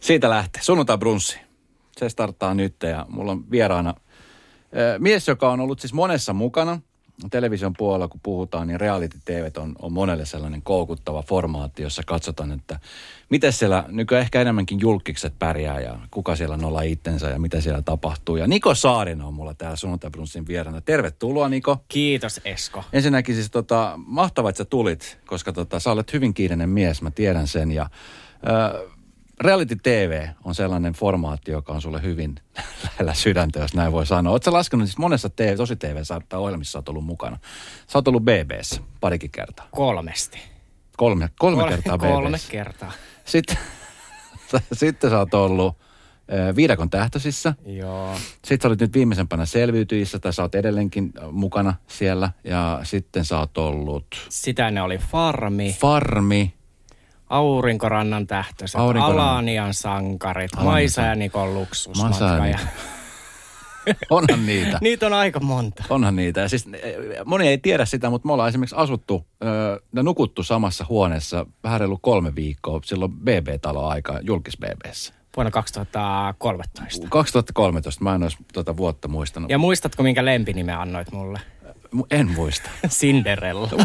Siitä lähtee. Sunnuntai brunssi. Se starttaa nyt ja mulla on vieraana mies, joka on ollut siis monessa mukana. Television puolella, kun puhutaan, niin reality TV on, on monelle sellainen koukuttava formaatti, jossa katsotaan, että miten siellä nykyään ehkä enemmänkin julkikset pärjää ja kuka siellä nolla itsensä ja mitä siellä tapahtuu. Ja Niko Saarinen on mulla täällä sunnuntai brunssin vieraana. Tervetuloa Niko. Kiitos Esko. Ensinnäkin siis tota, mahtavaa, että sä tulit, koska tota, sä olet hyvin kiireinen mies, mä tiedän sen. Ja, ö, reality TV on sellainen formaatti, joka on sulle hyvin lähellä sydäntä, jos näin voi sanoa. Oletko laskenut siis monessa TV, tosi TV tai ohjelmissa olet ollut mukana? Sä oot ollut BBssä parikin kertaa. Kolmesti. Kolme, kolme, Kolme- kertaa Kolme BBssä. kertaa. Sitten, sitten sä oot ollut Viidakon tähtösissä. Joo. Sitten sä olit nyt viimeisempänä selviytyissä, tai sä oot edelleenkin mukana siellä. Ja sitten sä oot ollut Sitä ennen oli Farmi, Farmi, Aurinkorannan tähtöiset, Aurinkorannan. Alanian sankarit, Alanian Maisa ja. Nikon luksusmatka. Ja onhan niitä. Niitä on aika monta. Onhan niitä. Ja siis, eh, moni ei tiedä sitä, mutta me ollaan esimerkiksi asuttu ja nukuttu samassa huoneessa vähän reilu kolme viikkoa silloin BB-talo-aika, julkis BBssä. Vuonna 2013. 2013, mä en olisi tuota vuotta muistanut. Ja muistatko, minkä lempinimen annoit mulle? Mu- En muista. Cinderella.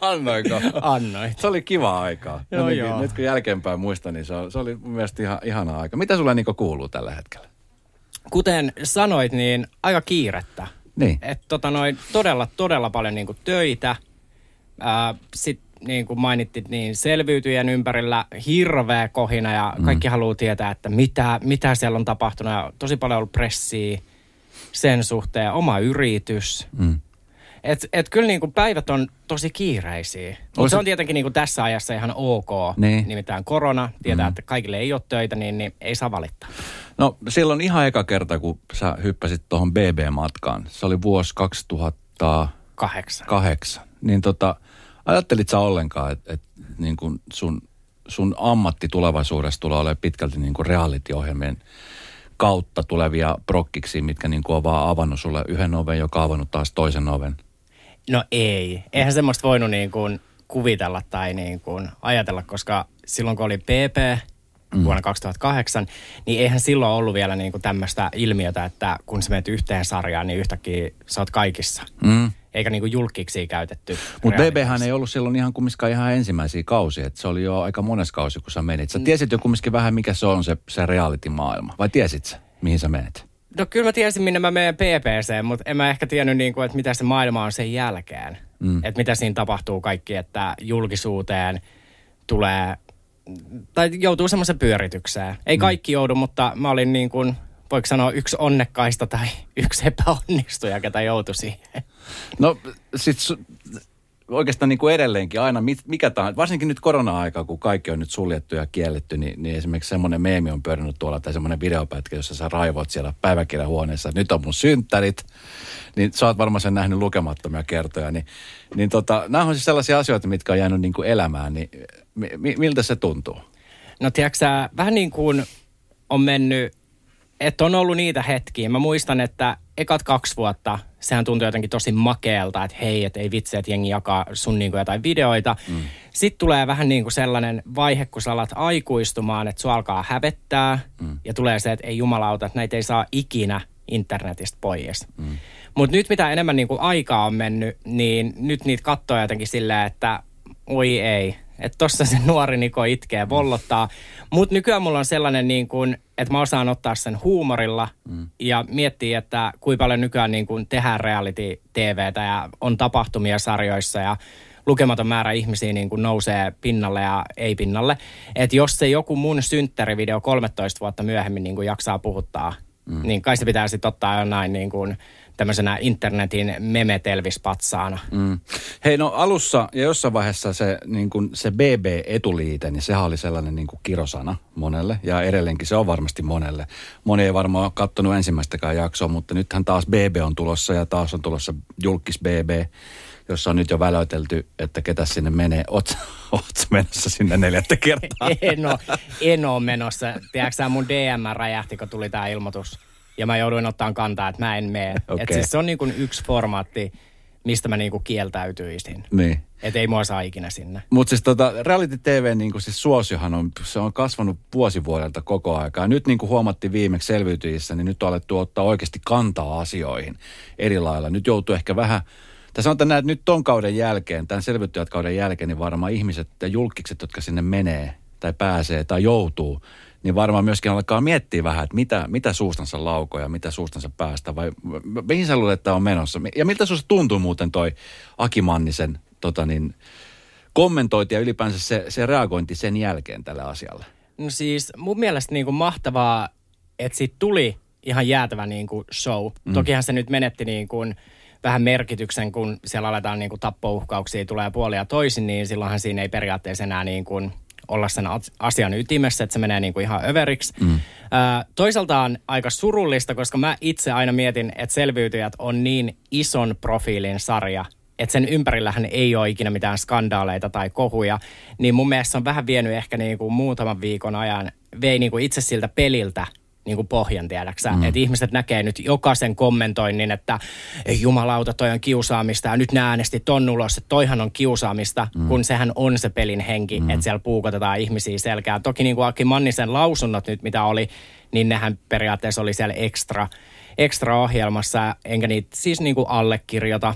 Annoinko? Annoit. Se oli kiva aikaa. Joo, Jotenkin joo. Nyt kun jälkeenpäin muistan, niin se, on, se oli mun mielestä ihan, ihanaa aikaa. Mitä sulle Niko kuuluu tällä hetkellä? Kuten sanoit, niin aika kiirettä. Niin. Et tota noin, todella, todella paljon niinku töitä. Sitten niin kuin mainittit, niin selviytyjän ympärillä hirveä kohina ja kaikki haluaa tietää, että mitä, mitä siellä on tapahtunut. Ja tosi paljon ollut pressiä sen suhteen, oma yritys. Mm. Et, et kyllä niin kuin päivät on tosi kiireisiä. Mutta se on tietenkin niin kuin tässä ajassa ihan ok. Niin. Nimittäin korona, tietää, mm. että kaikille ei ole töitä, niin, niin ei saa valittaa. No silloin ihan eka kerta, kun sä hyppäsit tuohon BB-matkaan. Se oli vuosi 2008. Kahdeksan. Niin tota, ajattelit sä ollenkaan, että et, niin sun, sun ammatti tulevaisuudessa tulee olemaan pitkälti niin kuin reality-ohjelmien kautta tulevia prokkiksi, mitkä niin kuin on vaan avannut sulle yhden oven, joka on avannut taas toisen oven. No ei. Eihän semmoista voinut niin kuin kuvitella tai niin kuin ajatella, koska silloin kun oli PP mm. vuonna 2008, niin eihän silloin ollut vielä niin kuin tämmöistä ilmiötä, että kun sä menet yhteen sarjaan, niin yhtäkkiä sä oot kaikissa. Mm. Eikä niin kuin julkiksi käytetty. Mutta. BBhän ei ollut silloin ihan kumminkaan ihan ensimmäisiä kausia. Et se oli jo aika mones kausi, kun sä menit. Sä tiesit jo kumminkin vähän, mikä se on se, se reality-maailma. Vai tiesit sä, mihin sä menet? No kyllä mä tiesin, minne mä menen PPC, mutta en mä ehkä tiennyt, niin kuin, että mitä se maailma on sen jälkeen. Mm. Että mitä siinä tapahtuu kaikki, että julkisuuteen tulee, tai joutuu semmoisen pyöritykseen. Ei kaikki joudu, mutta mä olin niin kuin, voiko sanoa yksi onnekkaista tai yksi epäonnistuja, ketä joutui siihen. No sit su, oikeastaan niin kuin edelleenkin aina, mikä tahansa, varsinkin nyt korona-aikaa, kun kaikki on nyt suljettu ja kielletty, niin, niin esimerkiksi semmoinen meemi on pyörinyt tuolla, tai semmoinen videopätkä, jossa sä raivot siellä päiväkirjahuoneessa, nyt on mun synttärit, niin sä oot varmaan sen nähnyt lukemattomia kertoja, niin, niin tota, nämä on siis sellaisia asioita, mitkä on jäänyt niin kuin elämään, niin mi, mi, miltä se tuntuu? No tiedätkö sä, vähän niin kuin on mennyt, että on ollut niitä hetkiä. Mä muistan, että ekat kaksi vuotta, sehän tuntui jotenkin tosi makeelta, että hei, että ei vitsi, että jengi jakaa sun niin kuin jotain videoita. Mm. Sitten tulee vähän niin kuin sellainen vaihe, kun sä alat aikuistumaan, että sua alkaa hävettää. Mm. Ja tulee se, että ei jumalauta, että näitä ei saa ikinä internetistä pois. Mm. Mutta nyt mitä enemmän niin kuin aikaa on mennyt, niin nyt niitä katsoo jotenkin silleen, että oi ei. Että tossa se nuori Niko itkee, vollottaa. Mutta nykyään mulla on sellainen niin kuin, että mä osaan ottaa sen huumorilla mm. ja miettiä, että kuinka paljon nykyään niin kuin tehdään reality-tvtä ja on tapahtumia sarjoissa ja lukematon määrä ihmisiä niin kuin nousee pinnalle ja ei pinnalle. Että jos se joku mun synttärivideo 13 vuotta myöhemmin niin kuin jaksaa puhuttaa, mm. niin kai se pitää sitten ottaa jonain niin kuin tämmöisenä internetin memetelvispatsaana. Mm. Hei, no alussa ja jossain vaiheessa se, niin kuin se BB-etuliite, niin sehän oli sellainen niin kuin kirosana monelle. Ja edelleenkin se on varmasti monelle. Moni ei varmaan ole katsonut ensimmäistäkään jaksoa, mutta nythän taas BB on tulossa ja taas on tulossa julkis BB, jossa on nyt jo välöitelty, että ketä sinne menee. Oot, menossa sinne neljättä kertaa? En ole, en ole menossa. Tiedätkö mun DM räjähti, kun tuli tämä ilmoitus. Ja mä jouduin ottaa kantaa, että mä en mene. Okei. Et siis se on niin kuin yksi formaatti, mistä mä niinku kieltäytyisin. Niin. Että ei mua saa ikinä sinne. Mutta siis tota, reality TV niin kuin siis suosiohan on, se on kasvanut vuosi vuodelta koko aikaa. Nyt niin kuin huomattiin viimeksi selviytyissä, niin nyt on alettu ottaa oikeasti kantaa asioihin eri lailla. Nyt joutuu ehkä vähän, tai sanotaan näin, että nyt ton kauden jälkeen, tämän selviytyjät kauden jälkeen, niin varmaan ihmiset ja julkikset, jotka sinne menee tai pääsee tai joutuu, niin varmaan myöskin alkaa miettiä vähän, että mitä, mitä suustansa laukoja, mitä suustansa päästä vai mihin sä luulet, että on menossa. Ja miltä susta tuntuu muuten toi Aki Mannisen tota niin, kommentointi ja ylipäänsä se, se reagointi sen jälkeen tälle asialle? No siis mun mielestä niin kuin mahtavaa, että siitä tuli ihan jäätävä niin kuin show. Mm. Tokihan se nyt menetti niin kuin vähän merkityksen, kun siellä aletaan niin kuin tappouhkauksia tulee puolia toisin, niin silloinhan siinä ei periaatteessa enää niin kuin olla sen asian ytimessä, että se menee niin kuin ihan överiksi. Mm. toisaalta on aika surullista, koska mä itse aina mietin, että selviytyjät on niin ison profiilin sarja, että sen ympärillähän ei ole ikinä mitään skandaaleita tai kohuja, niin mun mielestä se on vähän vienyt ehkä niin kuin muutaman viikon ajan, vei niin kuin itse siltä peliltä niin kuin pohjan, tiedäksä. Mm. Että ihmiset näkee nyt jokaisen kommentoinnin, että ei jumalauta, toi on kiusaamista ja nyt ne äänesti ton ulos, että toihan on kiusaamista, mm. kun sehän on se pelin henki, mm. että siellä puukotetaan ihmisiä selkään. Toki niin kuin Aki Mannisen lausunnot nyt, mitä oli, niin nehän periaatteessa oli siellä ekstra, ekstra ohjelmassa, enkä niitä siis niin kuin allekirjoita.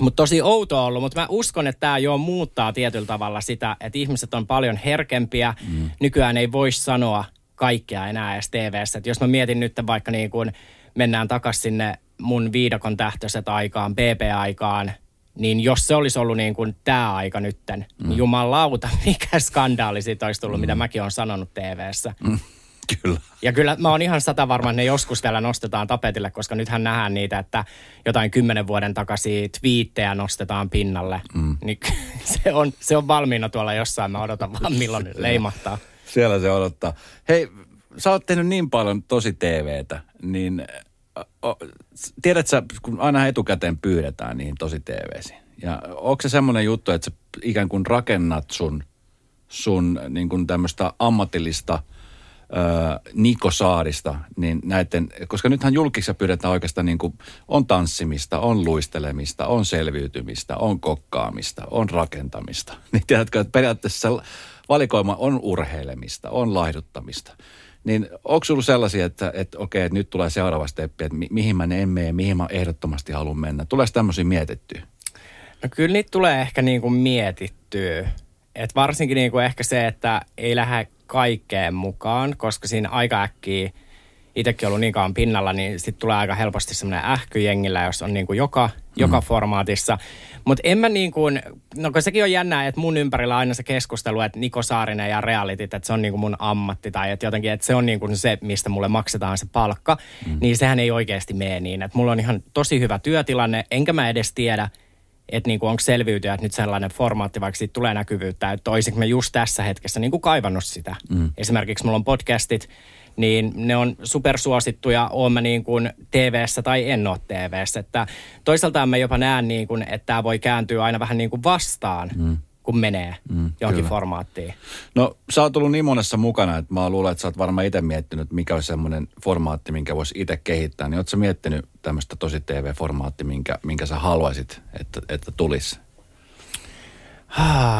Mutta tosi outoa ollut, mutta mä uskon, että tämä jo muuttaa tietyllä tavalla sitä, että ihmiset on paljon herkempiä. Mm. Nykyään ei voi sanoa kaikkea enää edes TVssä. Et jos mä mietin nyt vaikka niin kuin mennään takaisin sinne mun viidakon tähtöiset aikaan, PP-aikaan, niin jos se olisi ollut niin kuin tämä aika nytten, niin mm. niin jumalauta, mikä skandaali siitä olisi tullut, mm. mitä mäkin olen sanonut TVssä. Mm. Kyllä. Ja kyllä mä oon ihan sata varma, että ne joskus vielä nostetaan tapetille, koska nythän nähdään niitä, että jotain kymmenen vuoden takaisin twiittejä nostetaan pinnalle. Mm. Niin se on, se on valmiina tuolla jossain, mä odotan vaan milloin leimahtaa. Siellä se odottaa. Hei, sä oot tehnyt niin paljon tosi TVtä, niin o, tiedät sä, kun aina etukäteen pyydetään niihin tosi TVsiin. Ja onko se semmoinen juttu, että sä ikään kuin rakennat sun, sun niin kuin tämmöistä ammatillista – Niko Saarista, niin näiden, koska nythän julkissa pyydetään oikeastaan niin kuin, on tanssimista, on luistelemista, on selviytymistä, on kokkaamista, on rakentamista. Niin tiedätkö, että periaatteessa valikoima on urheilemista, on laiduttamista. Niin onko sinulla sellaisia, että, että okei, että nyt tulee seuraava steppi, että mi- mihin mä en mene, mihin mä ehdottomasti haluan mennä? Tuleeko tämmöisiä mietittyä? No kyllä niitä tulee ehkä niin kuin mietittyä. Et varsinkin niin kuin ehkä se, että ei lähde kaikkeen mukaan, koska siinä aika äkkiä itsekin ollut niin kauan pinnalla, niin sitten tulee aika helposti semmoinen ähkyjengillä, jos on niin kuin joka, mm. joka formaatissa. Mutta en mä niin kuin, no kun sekin on jännää, että mun ympärillä aina se keskustelu, että Niko Saarinen ja realitit, että se on niin kuin mun ammatti tai että jotenkin, että se on niin kuin se, mistä mulle maksetaan se palkka, mm. niin sehän ei oikeasti mene niin. Että mulla on ihan tosi hyvä työtilanne, enkä mä edes tiedä, että niin onko selviytyjät nyt sellainen formaatti, vaikka siitä tulee näkyvyyttä, että olisinko mä just tässä hetkessä niin kuin kaivannut sitä. Mm. Esimerkiksi mulla on podcastit, niin ne on supersuosittuja, oon mä niin kuin TV-ssä tai en ole TV-ssä. Että toisaalta mä jopa näen niin kuin, että tämä voi kääntyä aina vähän niin kuin vastaan. Mm kun menee mm, johonkin kyllä. formaattiin. No sä oot ollut niin monessa mukana, että mä luulen, että sä oot varmaan itse miettinyt, mikä olisi semmoinen formaatti, minkä voisi itse kehittää. Niin ootko miettinyt tämmöistä tosi TV-formaatti, minkä, minkä sä haluaisit, että, että tulisi?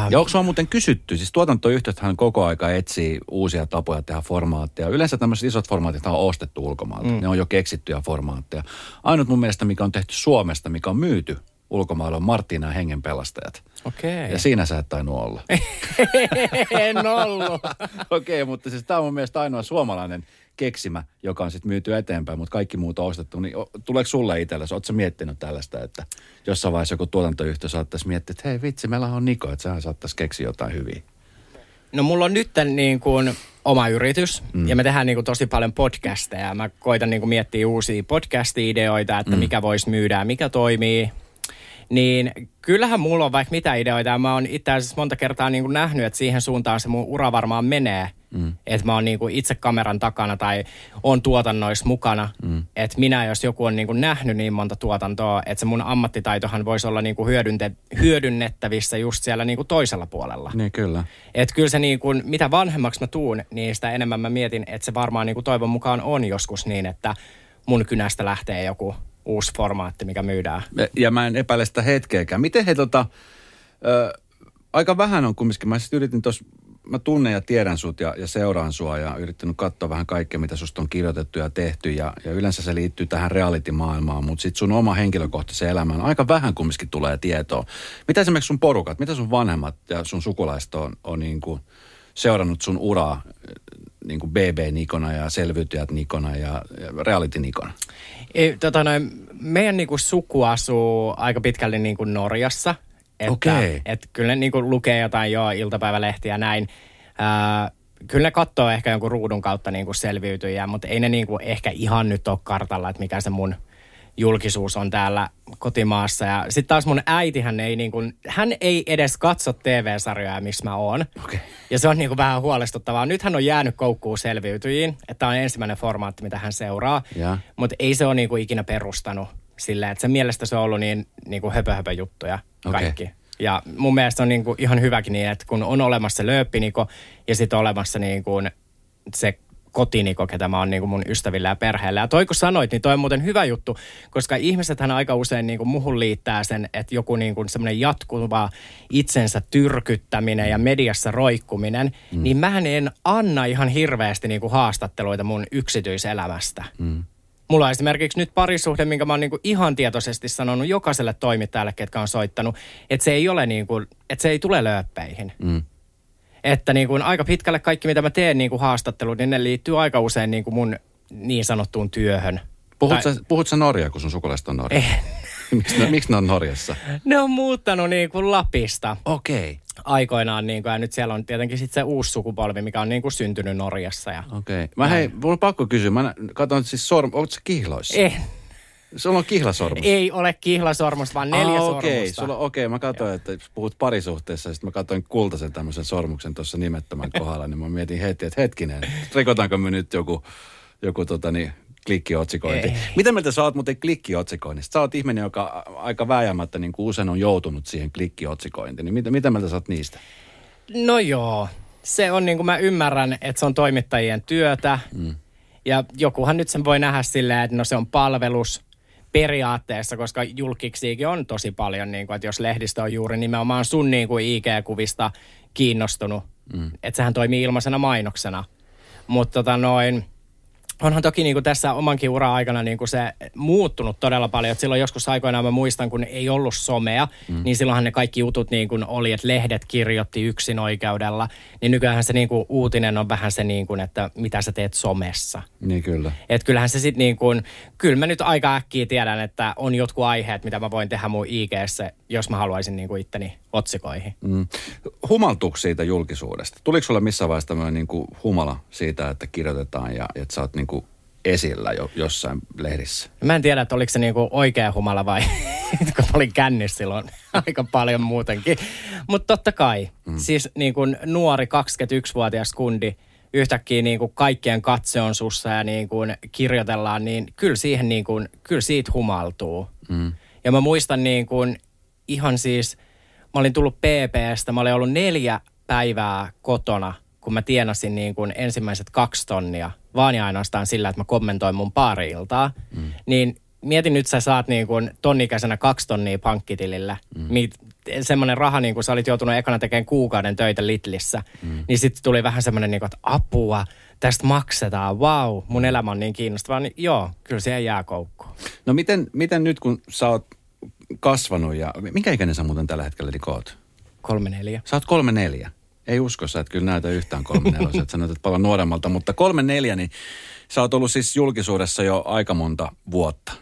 Ja onko sua muuten kysytty, siis tuotantoyhtiöthän koko aika etsii uusia tapoja tehdä formaatteja. Yleensä tämmöiset isot formaatit on ostettu ulkomailta. Mm. Ne on jo keksittyjä formaatteja. Ainut mun mielestä, mikä on tehty Suomesta, mikä on myyty ulkomailla on Martina ja hengenpelastajat. Okei. Okay. Ja siinä sä et tainnut olla. en ollut. Okei, okay, mutta siis tämä on mun mielestä ainoa suomalainen keksimä, joka on sitten myyty eteenpäin, mutta kaikki muut on ostettu. Niin tuleeko sulle itsellesi, ootko miettinyt tällaista, että jossain vaiheessa joku tuotantoyhtiö saattaisi miettiä, että hei vitsi, meillä on Niko, että sehän saattaisi keksiä jotain hyviä. No mulla on nyt niin kuin oma yritys mm. ja me tehdään niin kuin tosi paljon podcasteja. Mä koitan niin kuin miettiä uusia podcast-ideoita, että mm. mikä voisi myydä ja mikä toimii niin kyllähän mulla on vaikka mitä ideoita. Mä oon itse asiassa monta kertaa niin kuin nähnyt, että siihen suuntaan se mun ura varmaan menee. Mm. Että mä oon niin kuin itse kameran takana tai on tuotannoissa mukana. Mm. Että minä, jos joku on niin kuin nähnyt niin monta tuotantoa, että se mun ammattitaitohan voisi olla niin kuin hyödynte, hyödynnettävissä just siellä niin kuin toisella puolella. Niin kyllä. Että kyllä se niin kuin, mitä vanhemmaksi mä tuun, niin sitä enemmän mä mietin, että se varmaan niin kuin toivon mukaan on joskus niin, että mun kynästä lähtee joku uusi formaatti, mikä myydään. Ja mä en epäile sitä hetkeäkään. Miten he tota, ö, aika vähän on kumminkin, mä sitten yritin tuossa, mä tunnen ja tiedän sut ja, ja seuraan sua ja yrittänyt katsoa vähän kaikkea, mitä susta on kirjoitettu ja tehty ja, ja yleensä se liittyy tähän reality-maailmaan, mutta sitten sun oma henkilökohtaisen elämään aika vähän kumminkin tulee tietoa. Mitä esimerkiksi sun porukat, mitä sun vanhemmat ja sun sukulaiset on, on niin kuin seurannut sun uraa niin kuin BB-Nikona ja Selviytyjät Nikona ja Reality Nikona? Ei, tota noin, meidän niin kuin suku asuu aika pitkälle niin kuin Norjassa. Että, Okei. että kyllä ne niin kuin lukee jotain jo iltapäivälehtiä näin. Ää, kyllä ne katsoo ehkä jonkun ruudun kautta niin kuin selviytyjä, mutta ei ne niin kuin ehkä ihan nyt ole kartalla, että mikä se mun julkisuus on täällä kotimaassa. Ja sitten taas mun äitihän ei niin kuin, hän ei edes katso TV-sarjoja, missä mä oon. Okei. Ja se on niin kuin vähän huolestuttavaa. Nyt hän on jäänyt koukkuun selviytyjiin, että tämä on ensimmäinen formaatti, mitä hän seuraa. Ja. Mutta ei se ole niin kuin ikinä perustanut silleen, että sen mielestä se on ollut niin, niin kuin höpö, höpö juttuja kaikki. Ja mun mielestä on niin kuin ihan hyväkin niin, että kun on olemassa se lööppiniko ja sitten olemassa niin kuin se kotiniko, ketä mä oon niin kuin mun ystävillä ja perheellä. Ja toi kun sanoit, niin toi on muuten hyvä juttu, koska ihmisethän aika usein niin kuin muhun liittää sen, että joku niin kuin semmoinen jatkuva itsensä tyrkyttäminen ja mediassa roikkuminen, mm. niin mähän en anna ihan hirveästi niin kuin haastatteluita mun yksityiselämästä. Mm. Mulla on esimerkiksi nyt parisuhde, minkä mä oon niinku ihan tietoisesti sanonut jokaiselle toimittajalle, ketkä on soittanut, että se ei ole niinku, että se ei tule lööppeihin. Mm. Että niinku aika pitkälle kaikki, mitä mä teen niinku haastattelut, niin ne liittyy aika usein niinku mun niin sanottuun työhön. Puhut, Tai- sä, puhut sä Norjaa, kun sun sukulaiset on Norja? Miksi, ne, miksi ne on Norjassa? ne on muuttanut niinku Lapista Okei. Okay. aikoinaan niinku, ja nyt siellä on tietenkin sit se uusi sukupolvi, mikä on niinku syntynyt Norjassa. Ja... Okei. Okay. Mä hei, mulla on pakko kysyä. Mä katson siis sorm... Sä kihloissa? Eh, Sulla on kihlasormus. ei ole kihlasormusta, vaan neljä ah, sormusta. okei, sulla, okei, mä katsoin, että puhut parisuhteessa, ja sitten mä katsoin kultaisen tämmöisen sormuksen tuossa nimettömän kohdalla, niin mä mietin heti, että hetkinen, rikotaanko me nyt joku, joku tota niin, klikkiotsikointi. Ei. Mitä mieltä sä oot muuten klikkiotsikoinnista? Sä oot ihminen, joka aika vääjäämättä niin kuin usein on joutunut siihen klikkiotsikointiin. Niin mitä, mitä mieltä sä oot niistä? No joo, se on niin kuin mä ymmärrän, että se on toimittajien työtä. Mm. Ja jokuhan nyt sen voi nähdä silleen, että no se on palvelus periaatteessa, koska julkiksiikin on tosi paljon, niin kuin, että jos lehdistö on juuri nimenomaan sun niin kuin IG-kuvista kiinnostunut, mm. että sehän toimii ilmaisena mainoksena. Mutta tota noin, onhan toki niin kuin tässä omankin ura aikana niin kuin se muuttunut todella paljon. Et silloin joskus aikoinaan mä muistan, kun ei ollut somea, mm. niin silloinhan ne kaikki jutut niin kuin oli, että lehdet kirjoitti yksin oikeudella. Niin nykyään se niin kuin uutinen on vähän se, niin kuin, että mitä sä teet somessa. Niin kyllä. Että kyllähän se sitten niin kuin, kyllä mä nyt aika äkkiä tiedän, että on jotkut aiheet, mitä mä voin tehdä mun IGssä, jos mä haluaisin niin kuin itteni otsikoihin. Mm. Humaltuuko siitä julkisuudesta? Tuliko sulle missään vaiheessa tämmöinen niin kuin humala siitä, että kirjoitetaan ja että sä oot niin kuin esillä jo, jossain lehdissä? Mä en tiedä, että oliko se niinku oikea humala vai kun mä olin kännissä silloin aika paljon muutenkin. Mutta totta kai, mm. siis niinku nuori 21-vuotias kundi, yhtäkkiä niinku kaikkien katse on sussa ja niinku kirjoitellaan, niin kyllä siihen niinku, kyllä siitä humaltuu. Mm. Ja mä muistan niinku ihan siis, mä olin tullut PPstä, mä olin ollut neljä päivää kotona, kun mä tienasin niin kuin ensimmäiset kaksi tonnia, vaan ja ainoastaan sillä, että mä kommentoin mun pari-iltaa, mm. niin mietin nyt, sä saat niin kuin tonnikäisenä kaksi tonnia pankkitilillä. Mm. Semmoinen raha, niin kuin sä olit joutunut ekana tekemään kuukauden töitä Litlissä, mm. niin sitten tuli vähän semmoinen, niin kuin, että apua, tästä maksetaan, wow, mun elämä on niin kiinnostavaa. Niin joo, kyllä siihen jää koukkuun. No miten, miten nyt, kun sä oot kasvanut ja... Minkä ikäinen sä muuten tällä hetkellä niin oot? Kolme neljä. Sä oot kolme neljä. Ei usko, sä et kyllä näytä yhtään kolme neljä, sä näytät paljon nuoremmalta, mutta kolme neljä, niin sä oot ollut siis julkisuudessa jo aika monta vuotta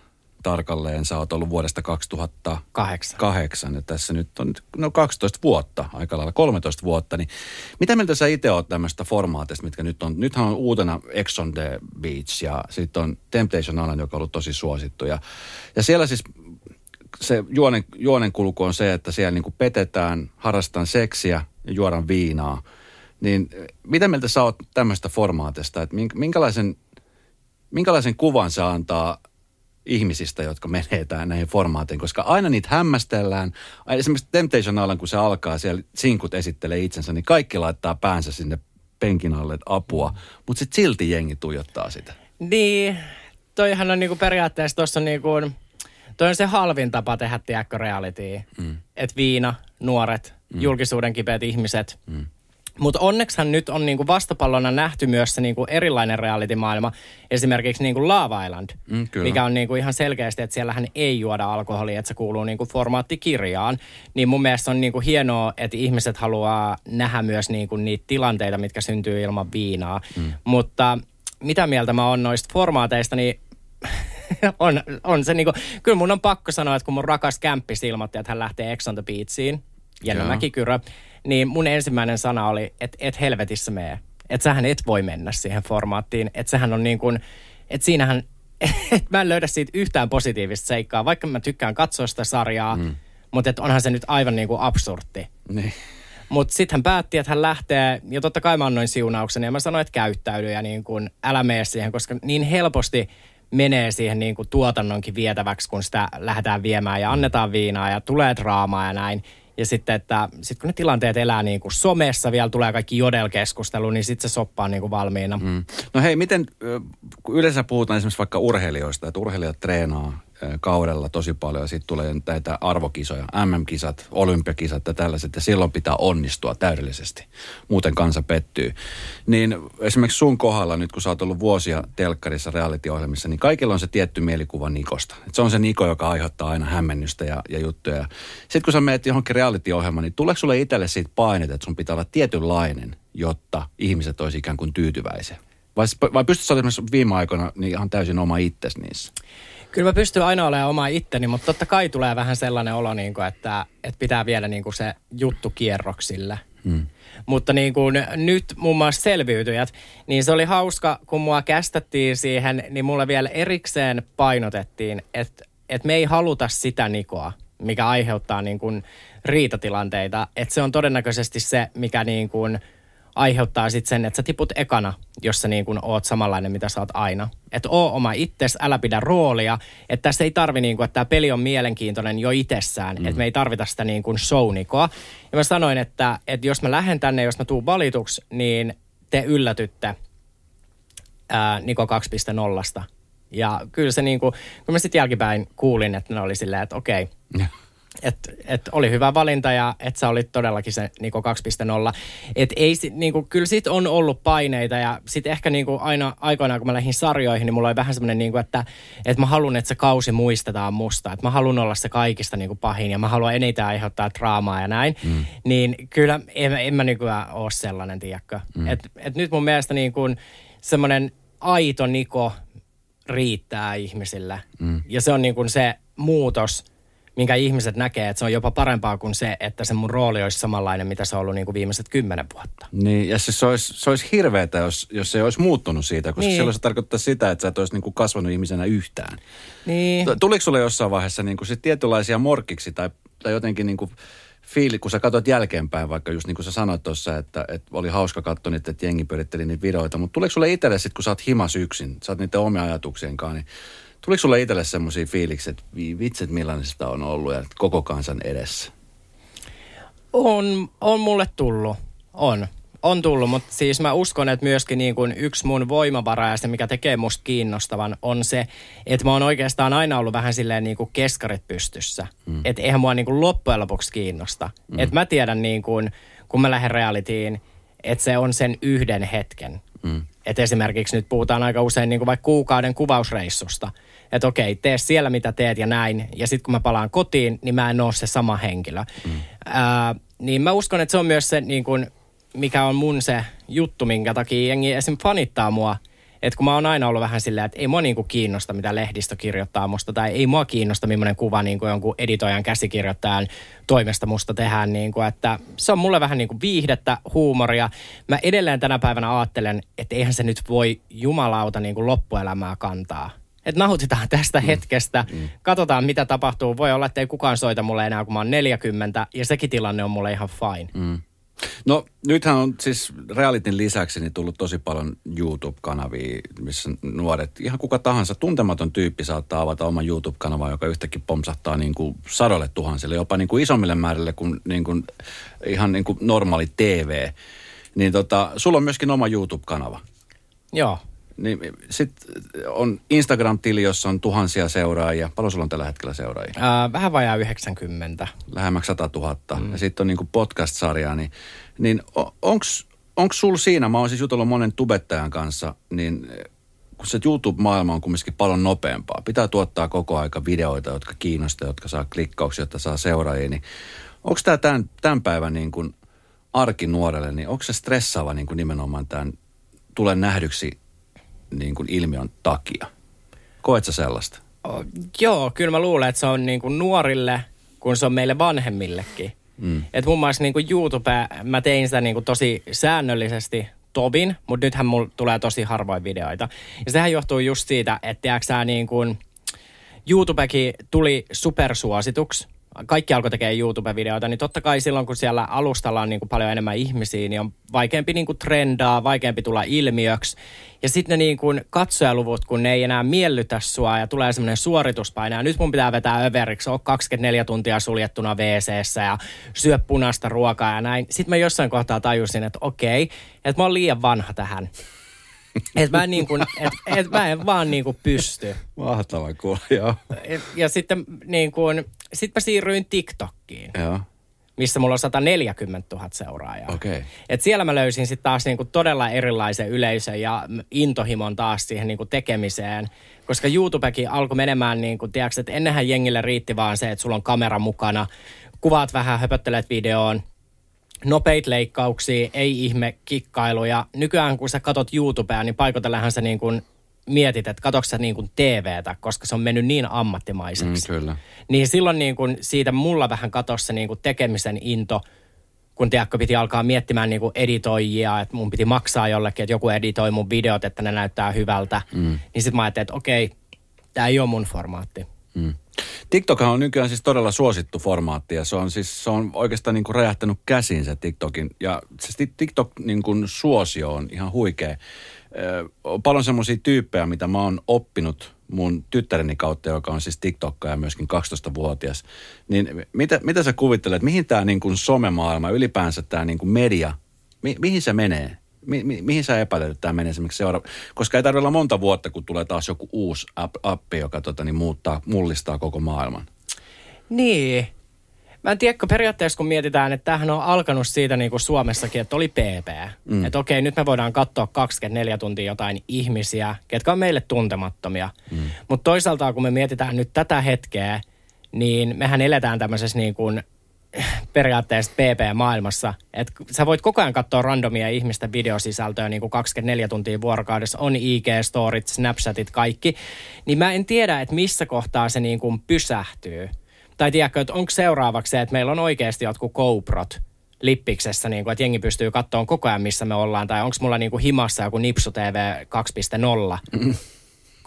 tarkalleen. Sä oot ollut vuodesta 2008 Kahdeksan. ja tässä nyt on no 12 vuotta, aika lailla 13 vuotta. Niin mitä mieltä sä itse oot tämmöistä formaatista, mitkä nyt on, nythän on uutena Ex on the Beach ja sitten on Temptation Island, joka on ollut tosi suosittu. Ja, ja siellä siis se juonen, juonen kulku on se, että siellä niin petetään, harrastetaan seksiä ja juodaan viinaa. Niin eh, mitä mieltä sä oot tämmöistä formaatista, että mink- minkälaisen, minkälaisen kuvan se antaa ihmisistä, jotka menee tähän näihin formaatiin, koska aina niitä hämmästellään. Esimerkiksi Temptation Island, kun se alkaa, siellä sinkut esittelee itsensä, niin kaikki laittaa päänsä sinne penkin alle, apua. Mutta sitten silti jengi tuijottaa sitä. Niin, toihan on niinku periaatteessa tuossa niinku, Toi on se halvin tapa tehdä, tiedätkö, reality. Mm. Että viina, nuoret, mm. julkisuuden kipeät ihmiset. Mm. Mutta onneksihan nyt on niinku vastapallona nähty myös se niinku erilainen reality-maailma, esimerkiksi niinku Love Island, mm, mikä on niinku ihan selkeästi, että siellähän ei juoda alkoholia, että se kuuluu niinku formaattikirjaan. Niin mun mielestä on niinku hienoa, että ihmiset haluaa nähdä myös niinku niitä tilanteita, mitkä syntyy ilman viinaa. Mm. Mutta mitä mieltä mä oon noista formaateista, niin on, on se niinku, kyllä mun on pakko sanoa, että kun mun rakas kämppis ilmoitti, että hän lähtee Ex on the Beachiin, Jenna Mäkikyrö, niin mun ensimmäinen sana oli, että et helvetissä mee. Että sähän et voi mennä siihen formaattiin. Että sehän on niin kuin, että siinähän, että mä en löydä siitä yhtään positiivista seikkaa, vaikka mä tykkään katsoa sitä sarjaa, mm. mutta että onhan se nyt aivan niin kuin absurdi. Niin. Mutta sitten hän päätti, että hän lähtee, ja totta kai mä annoin siunauksen, ja mä sanoin, että käyttäydy ja niin kuin, älä mene siihen, koska niin helposti menee siihen niin kuin tuotannonkin vietäväksi, kun sitä lähdetään viemään ja annetaan viinaa ja tulee draamaa ja näin. Ja sitten, että sit kun ne tilanteet elää niin kuin somessa, vielä tulee kaikki jodelkeskustelu, niin sitten se soppa on niin kuin valmiina. Mm. No hei, miten, yleensä puhutaan esimerkiksi vaikka urheilijoista, että urheilijat treenaa kaudella tosi paljon ja sitten tulee näitä arvokisoja, MM-kisat, olympiakisat ja tällaiset ja silloin pitää onnistua täydellisesti. Muuten kansa pettyy. Niin esimerkiksi sun kohdalla nyt kun sä oot ollut vuosia telkkarissa reality-ohjelmissa, niin kaikilla on se tietty mielikuva Nikosta. Et se on se Niko, joka aiheuttaa aina hämmennystä ja, ja juttuja. Sitten kun sä menet johonkin reality-ohjelmaan, niin tuleeko sulle itselle siitä painet, että sun pitää olla tietynlainen, jotta ihmiset olisi ikään kuin tyytyväisiä? Vai, vai pystytkö esimerkiksi viime aikoina niin ihan täysin oma itsesi niissä? Kyllä mä pystyn aina olemaan oma itteni, mutta totta kai tulee vähän sellainen olo, niin kuin, että, että pitää viedä niin kuin se juttu kierroksille. Hmm. Mutta niin kuin nyt muun muassa selviytyjät, niin se oli hauska, kun mua kästettiin siihen, niin mulle vielä erikseen painotettiin, että, että me ei haluta sitä Nikoa, mikä aiheuttaa niin kuin riitatilanteita. Että se on todennäköisesti se, mikä niin kuin – aiheuttaa sitten sen, että sä tiput ekana, jos sä niin kuin oot samanlainen, mitä sä oot aina. Että oo oma itses, älä pidä roolia. Että tässä ei tarvi niin kuin, että tämä peli on mielenkiintoinen jo itsessään. Mm. Että me ei tarvita sitä niin kuin shownikoa. Ja mä sanoin, että, että jos mä lähden tänne, jos mä tuun valituksi, niin te yllätytte ää, Niko 2.0. Ja kyllä se niin kuin, kun mä sitten jälkipäin kuulin, että ne oli silleen, että okei, okay, että et oli hyvä valinta ja että sä olit todellakin se niinku 2.0. Että ei, niinku, kyllä sit on ollut paineita ja sitten ehkä niinku aina aikoinaan kun mä lähdin sarjoihin, niin mulla oli vähän semmoinen, niinku, että, että mä haluan, että se kausi muistetaan musta. Että mä haluan olla se kaikista niinku pahin ja mä haluan eniten aiheuttaa draamaa ja näin. Mm. Niin kyllä en, en mä nykyään ole sellainen, tiedäkö. Mm. Et, et nyt mun mielestä niinku semmoinen aito Niko riittää ihmisille. Mm. Ja se on niinku se muutos – minkä ihmiset näkee, että se on jopa parempaa kuin se, että se mun rooli olisi samanlainen, mitä se on ollut niin kuin viimeiset kymmenen vuotta. Niin, ja se, se, olisi, se olisi hirveetä, jos, jos se ei olisi muuttunut siitä, koska niin. silloin se tarkoittaa sitä, että sä et olisi niin kuin kasvanut ihmisenä yhtään. Niin. Tuliko sulle jossain vaiheessa niin kuin sit tietynlaisia morkiksi tai, tai jotenkin niin kuin fiili, kun sä katsot jälkeenpäin, vaikka just niin kuin sä sanoit tuossa, että, että oli hauska katsoa niitä, että jengi pyöritteli niitä videoita, mutta tuleeko sulle itselle sitten, kun sä oot himas yksin, sä oot niiden omia ajatuksienkaan, niin Tuliko sulle itselle semmoisia fiilikset, että vitset millainen sitä on ollut ja koko kansan edessä? On, on mulle tullut. On. On tullut, mutta siis mä uskon, että myöskin niin kuin yksi mun voimavara ja se, mikä tekee musta kiinnostavan, on se, että mä oon oikeastaan aina ollut vähän silleen niin kuin keskarit pystyssä. Mm. Että eihän mua niin kuin loppujen lopuksi kiinnosta. Mm. Että mä tiedän niin kuin, kun mä lähden realityin, että se on sen yhden hetken. Mm. Että esimerkiksi nyt puhutaan aika usein niin kuin vaikka kuukauden kuvausreissusta. Että okei, tee siellä mitä teet ja näin. Ja sitten kun mä palaan kotiin, niin mä en ole se sama henkilö. Mm. Ää, niin mä uskon, että se on myös se, niin kuin, mikä on mun se juttu, minkä takia jengi esim. fanittaa mua – että kun mä oon aina ollut vähän silleen, että ei mua niinku kiinnosta, mitä lehdistö kirjoittaa musta, tai ei mua kiinnosta, millainen kuva niinku jonkun editoijan käsikirjoittajan toimesta musta tehdään. Niinku, että se on mulle vähän niinku viihdettä, huumoria. Mä edelleen tänä päivänä ajattelen, että eihän se nyt voi jumalauta niinku loppuelämää kantaa. Että nautitaan tästä mm. hetkestä, mm. katsotaan mitä tapahtuu. Voi olla, että ei kukaan soita mulle enää, kun mä oon 40, ja sekin tilanne on mulle ihan fine. Mm. No nythän on siis realitin lisäksi niin tullut tosi paljon YouTube-kanavia, missä nuoret, ihan kuka tahansa tuntematon tyyppi saattaa avata oman YouTube-kanavan, joka yhtäkkiä pomsahtaa niin kuin sadolle tuhansille, jopa niin kuin isommille määrille kuin, niin kuin ihan niin kuin normaali TV. Niin tota, sulla on myöskin oma YouTube-kanava. Joo. Niin sitten on Instagram-tili, jossa on tuhansia seuraajia. Paljon sulla on tällä hetkellä seuraajia? Ää, vähän vajaa 90. Lähemmäksi 100 000. Mm. Ja sitten on niinku podcast-sarjaa, niin, niin onks sul siinä, mä oon siis jutellut monen tubettajan kanssa, niin kun se YouTube-maailma on kumminkin paljon nopeampaa. Pitää tuottaa koko aika videoita, jotka kiinnostaa, jotka saa klikkauksia, jotta saa seuraajia. Niin onko tämä tämän, tämän päivän niin kuin arki nuorelle, niin onko se stressaava niin kuin nimenomaan tämän tulee nähdyksi niin kuin ilmiön takia? Koet sä sellaista? Oh, joo, kyllä mä luulen, että se on niin kuin nuorille, kun se on meille vanhemmillekin. Mm. Et muun muassa niin kuin YouTube, mä tein sitä niin kuin tosi säännöllisesti Tobin, mutta nythän mulla tulee tosi harvoin videoita. Ja sehän johtuu just siitä, että tiedätkö niin kuin YouTubekin tuli supersuosituksi kaikki alkoi tekemään YouTube-videoita, niin totta kai silloin, kun siellä alustalla on niin kuin paljon enemmän ihmisiä, niin on vaikeampi niin kuin trendaa, vaikeampi tulla ilmiöksi. Ja sitten ne niin kuin katsojaluvut, kun ne ei enää miellytä sua ja tulee semmoinen suorituspaine. Ja nyt mun pitää vetää överiksi, on 24 tuntia suljettuna wc ja syö punaista ruokaa ja näin. Sitten mä jossain kohtaa tajusin, että okei, että mä oon liian vanha tähän. Että mä, niin kuin, et, et mä en vaan niin kuin pysty. Mahtava kuulla, joo. Ja sitten niin kuin, sit mä siirryin TikTokkiin. Joo missä mulla on 140 000 seuraajaa. Okay. Et siellä mä löysin sitten taas niinku todella erilaisen yleisön ja intohimon taas siihen niinku tekemiseen. Koska YouTubekin alkoi menemään, niinku, tiedätkö, että ennenhän jengille riitti vaan se, että sulla on kamera mukana, kuvaat vähän, höpöttelet videoon, nopeit leikkauksia, ei ihme kikkailuja. Nykyään kun sä katot YouTubea, niin paikoitellähän sä niin kuin mietit, että katoksa niin kuin TVtä, koska se on mennyt niin ammattimaiseksi. Mm, kyllä. Niin silloin niin kuin siitä mulla vähän katosi se niin kuin tekemisen into, kun tiedätkö, piti alkaa miettimään niin kuin editoijia, että mun piti maksaa jollekin, että joku editoi mun videot, että ne näyttää hyvältä. Mm. Niin sitten mä ajattelin, että okei, tämä ei ole mun formaatti. Mm. TikTok on nykyään siis todella suosittu formaatti ja se on siis se on oikeastaan niin kuin räjähtänyt käsiin se TikTokin. Ja se TikTok niin kuin suosio on ihan huikea. On paljon semmoisia tyyppejä, mitä mä oon oppinut mun tyttäreni kautta, joka on siis TikTokka ja myöskin 12-vuotias. Niin mitä, mitä sä kuvittelet, mihin tämä niin kuin somemaailma, ylipäänsä tämä niin kuin media, mi, mihin se menee? Mi, mi, mihin sä epäilet, että tämä menee esimerkiksi seuraava? Koska ei tarvitse olla monta vuotta, kun tulee taas joku uusi app, appi, joka tota, niin muuttaa, mullistaa koko maailman. Niin. Mä en tiedä, periaatteessa kun mietitään, että tämähän on alkanut siitä niin kuin Suomessakin, että oli PP. Mm. Että okei, nyt me voidaan katsoa 24 tuntia jotain ihmisiä, ketkä on meille tuntemattomia. Mm. Mutta toisaalta kun me mietitään nyt tätä hetkeä, niin mehän eletään tämmöisessä niin kuin periaatteessa PP-maailmassa. Että sä voit koko ajan katsoa randomia ihmisten videosisältöä niin kuin 24 tuntia vuorokaudessa. On IG-storit, Snapchatit, kaikki. Niin mä en tiedä, että missä kohtaa se niin kuin pysähtyy. Tai tiedätkö, että onko seuraavaksi se, että meillä on oikeasti jotkut GoProt lippiksessä, niin kuin, että jengi pystyy katsoa koko ajan, missä me ollaan. Tai onko mulla niin kuin himassa joku Nipsu TV 2.0. Mm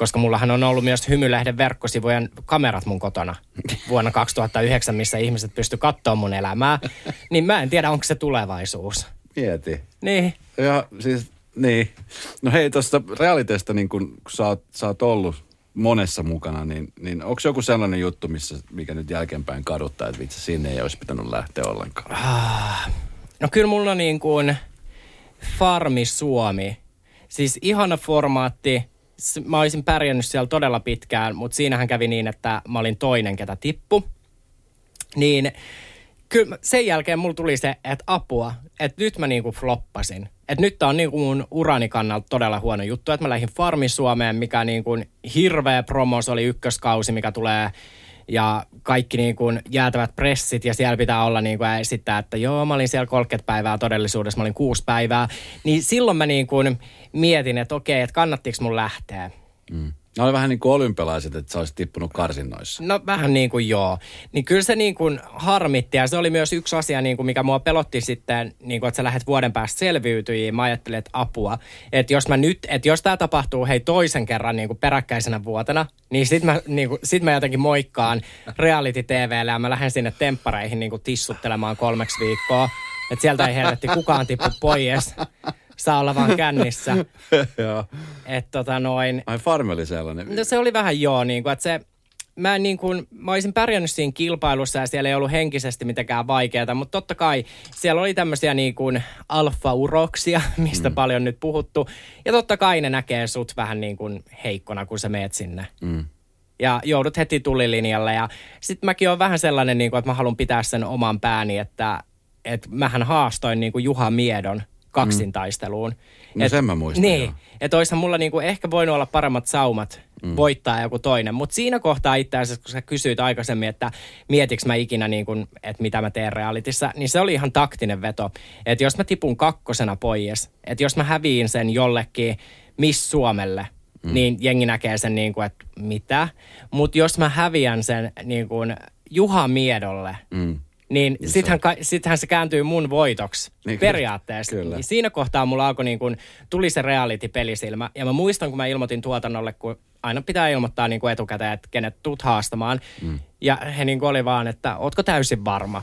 koska mullahan on ollut myös Hymylehden verkkosivujen kamerat mun kotona vuonna 2009, missä ihmiset pysty katsoa mun elämää. Niin mä en tiedä, onko se tulevaisuus. Mieti. Niin. Ja siis, niin. No hei, tuosta realiteesta, niin kun sä oot, sä oot ollut monessa mukana, niin, niin onko joku sellainen juttu, missä, mikä nyt jälkeenpäin kaduttaa, että vitsi sinne ei olisi pitänyt lähteä ollenkaan? Ah, no kyllä mulla niin kuin Farmi Suomi. Siis ihana formaatti, mä olisin pärjännyt siellä todella pitkään, mutta siinähän kävi niin, että mä olin toinen, ketä tippu. Niin kyllä sen jälkeen mulla tuli se, että apua, että nyt mä niinku floppasin. Että nyt tää on niinku mun urani kannalta todella huono juttu, että mä lähdin Farmi Suomeen, mikä niinku hirveä promos oli ykköskausi, mikä tulee ja kaikki niin kuin jäätävät pressit ja siellä pitää olla niin kuin esittää, että joo, mä olin siellä 30 päivää todellisuudessa, mä olin kuusi päivää. Niin silloin mä niin kuin mietin, että okei, että kannattiko mun lähteä. Mm. Ne oli vähän niin kuin olympialaiset, että sä olisit tippunut karsinnoissa. No vähän niin kuin joo. Niin kyllä se niin kuin harmitti ja se oli myös yksi asia, niin kuin mikä mua pelotti sitten, niin kuin, että sä lähdet vuoden päästä selviytyjiin. Mä ajattelin, että apua. Että jos mä nyt, että jos tämä tapahtuu hei toisen kerran niin kuin peräkkäisenä vuotena, niin sit mä, niin kuin, sit mä jotenkin moikkaan reality TVlle ja mä lähden sinne temppareihin niin kuin tissuttelemaan kolmeksi viikkoa. Että sieltä ei helvetti kukaan tippu pois saa olla vaan kännissä. joo. Et tota noin. Ai farmi oli sellainen. No se oli vähän joo, niin kuin, että se, mä, en niin kuin, mä olisin pärjännyt siinä kilpailussa ja siellä ei ollut henkisesti mitenkään vaikeaa, mutta totta kai siellä oli tämmöisiä niin kuin alfa-uroksia, mistä mm. paljon nyt puhuttu. Ja totta kai ne näkee sut vähän niin kuin heikkona, kun sä meet sinne. Mm. Ja joudut heti tulilinjalle ja sitten mäkin on vähän sellainen, niin kuin, että mä haluan pitää sen oman pääni, että, että mähän haastoin niin kuin Juha Miedon kaksintaisteluun. Mm. No et, sen mä muistan, Niin, että olisihan mulla niinku ehkä voinut olla paremmat saumat mm. voittaa joku toinen. Mutta siinä kohtaa itse asiassa, kun sä kysyit aikaisemmin, että mietiks mä ikinä, niinku, että mitä mä teen realitissa, niin se oli ihan taktinen veto. Että jos mä tipun kakkosena pois, että jos mä häviin sen jollekin Miss Suomelle, mm. niin jengi näkee sen niin kuin, että mitä. Mutta jos mä häviän sen niin kuin Juha Miedolle, mm niin, niin sittenhän, sittenhän se kääntyy mun voitoksi niin, periaatteessa. Kyllä. Niin siinä kohtaa mulla alkoi niin kuin, tuli se reality-pelisilmä. Ja mä muistan, kun mä ilmoitin tuotannolle, kun aina pitää ilmoittaa niin kuin etukäteen, että kenet tuut haastamaan. Mm. Ja he niin oli vaan, että ootko täysin varma?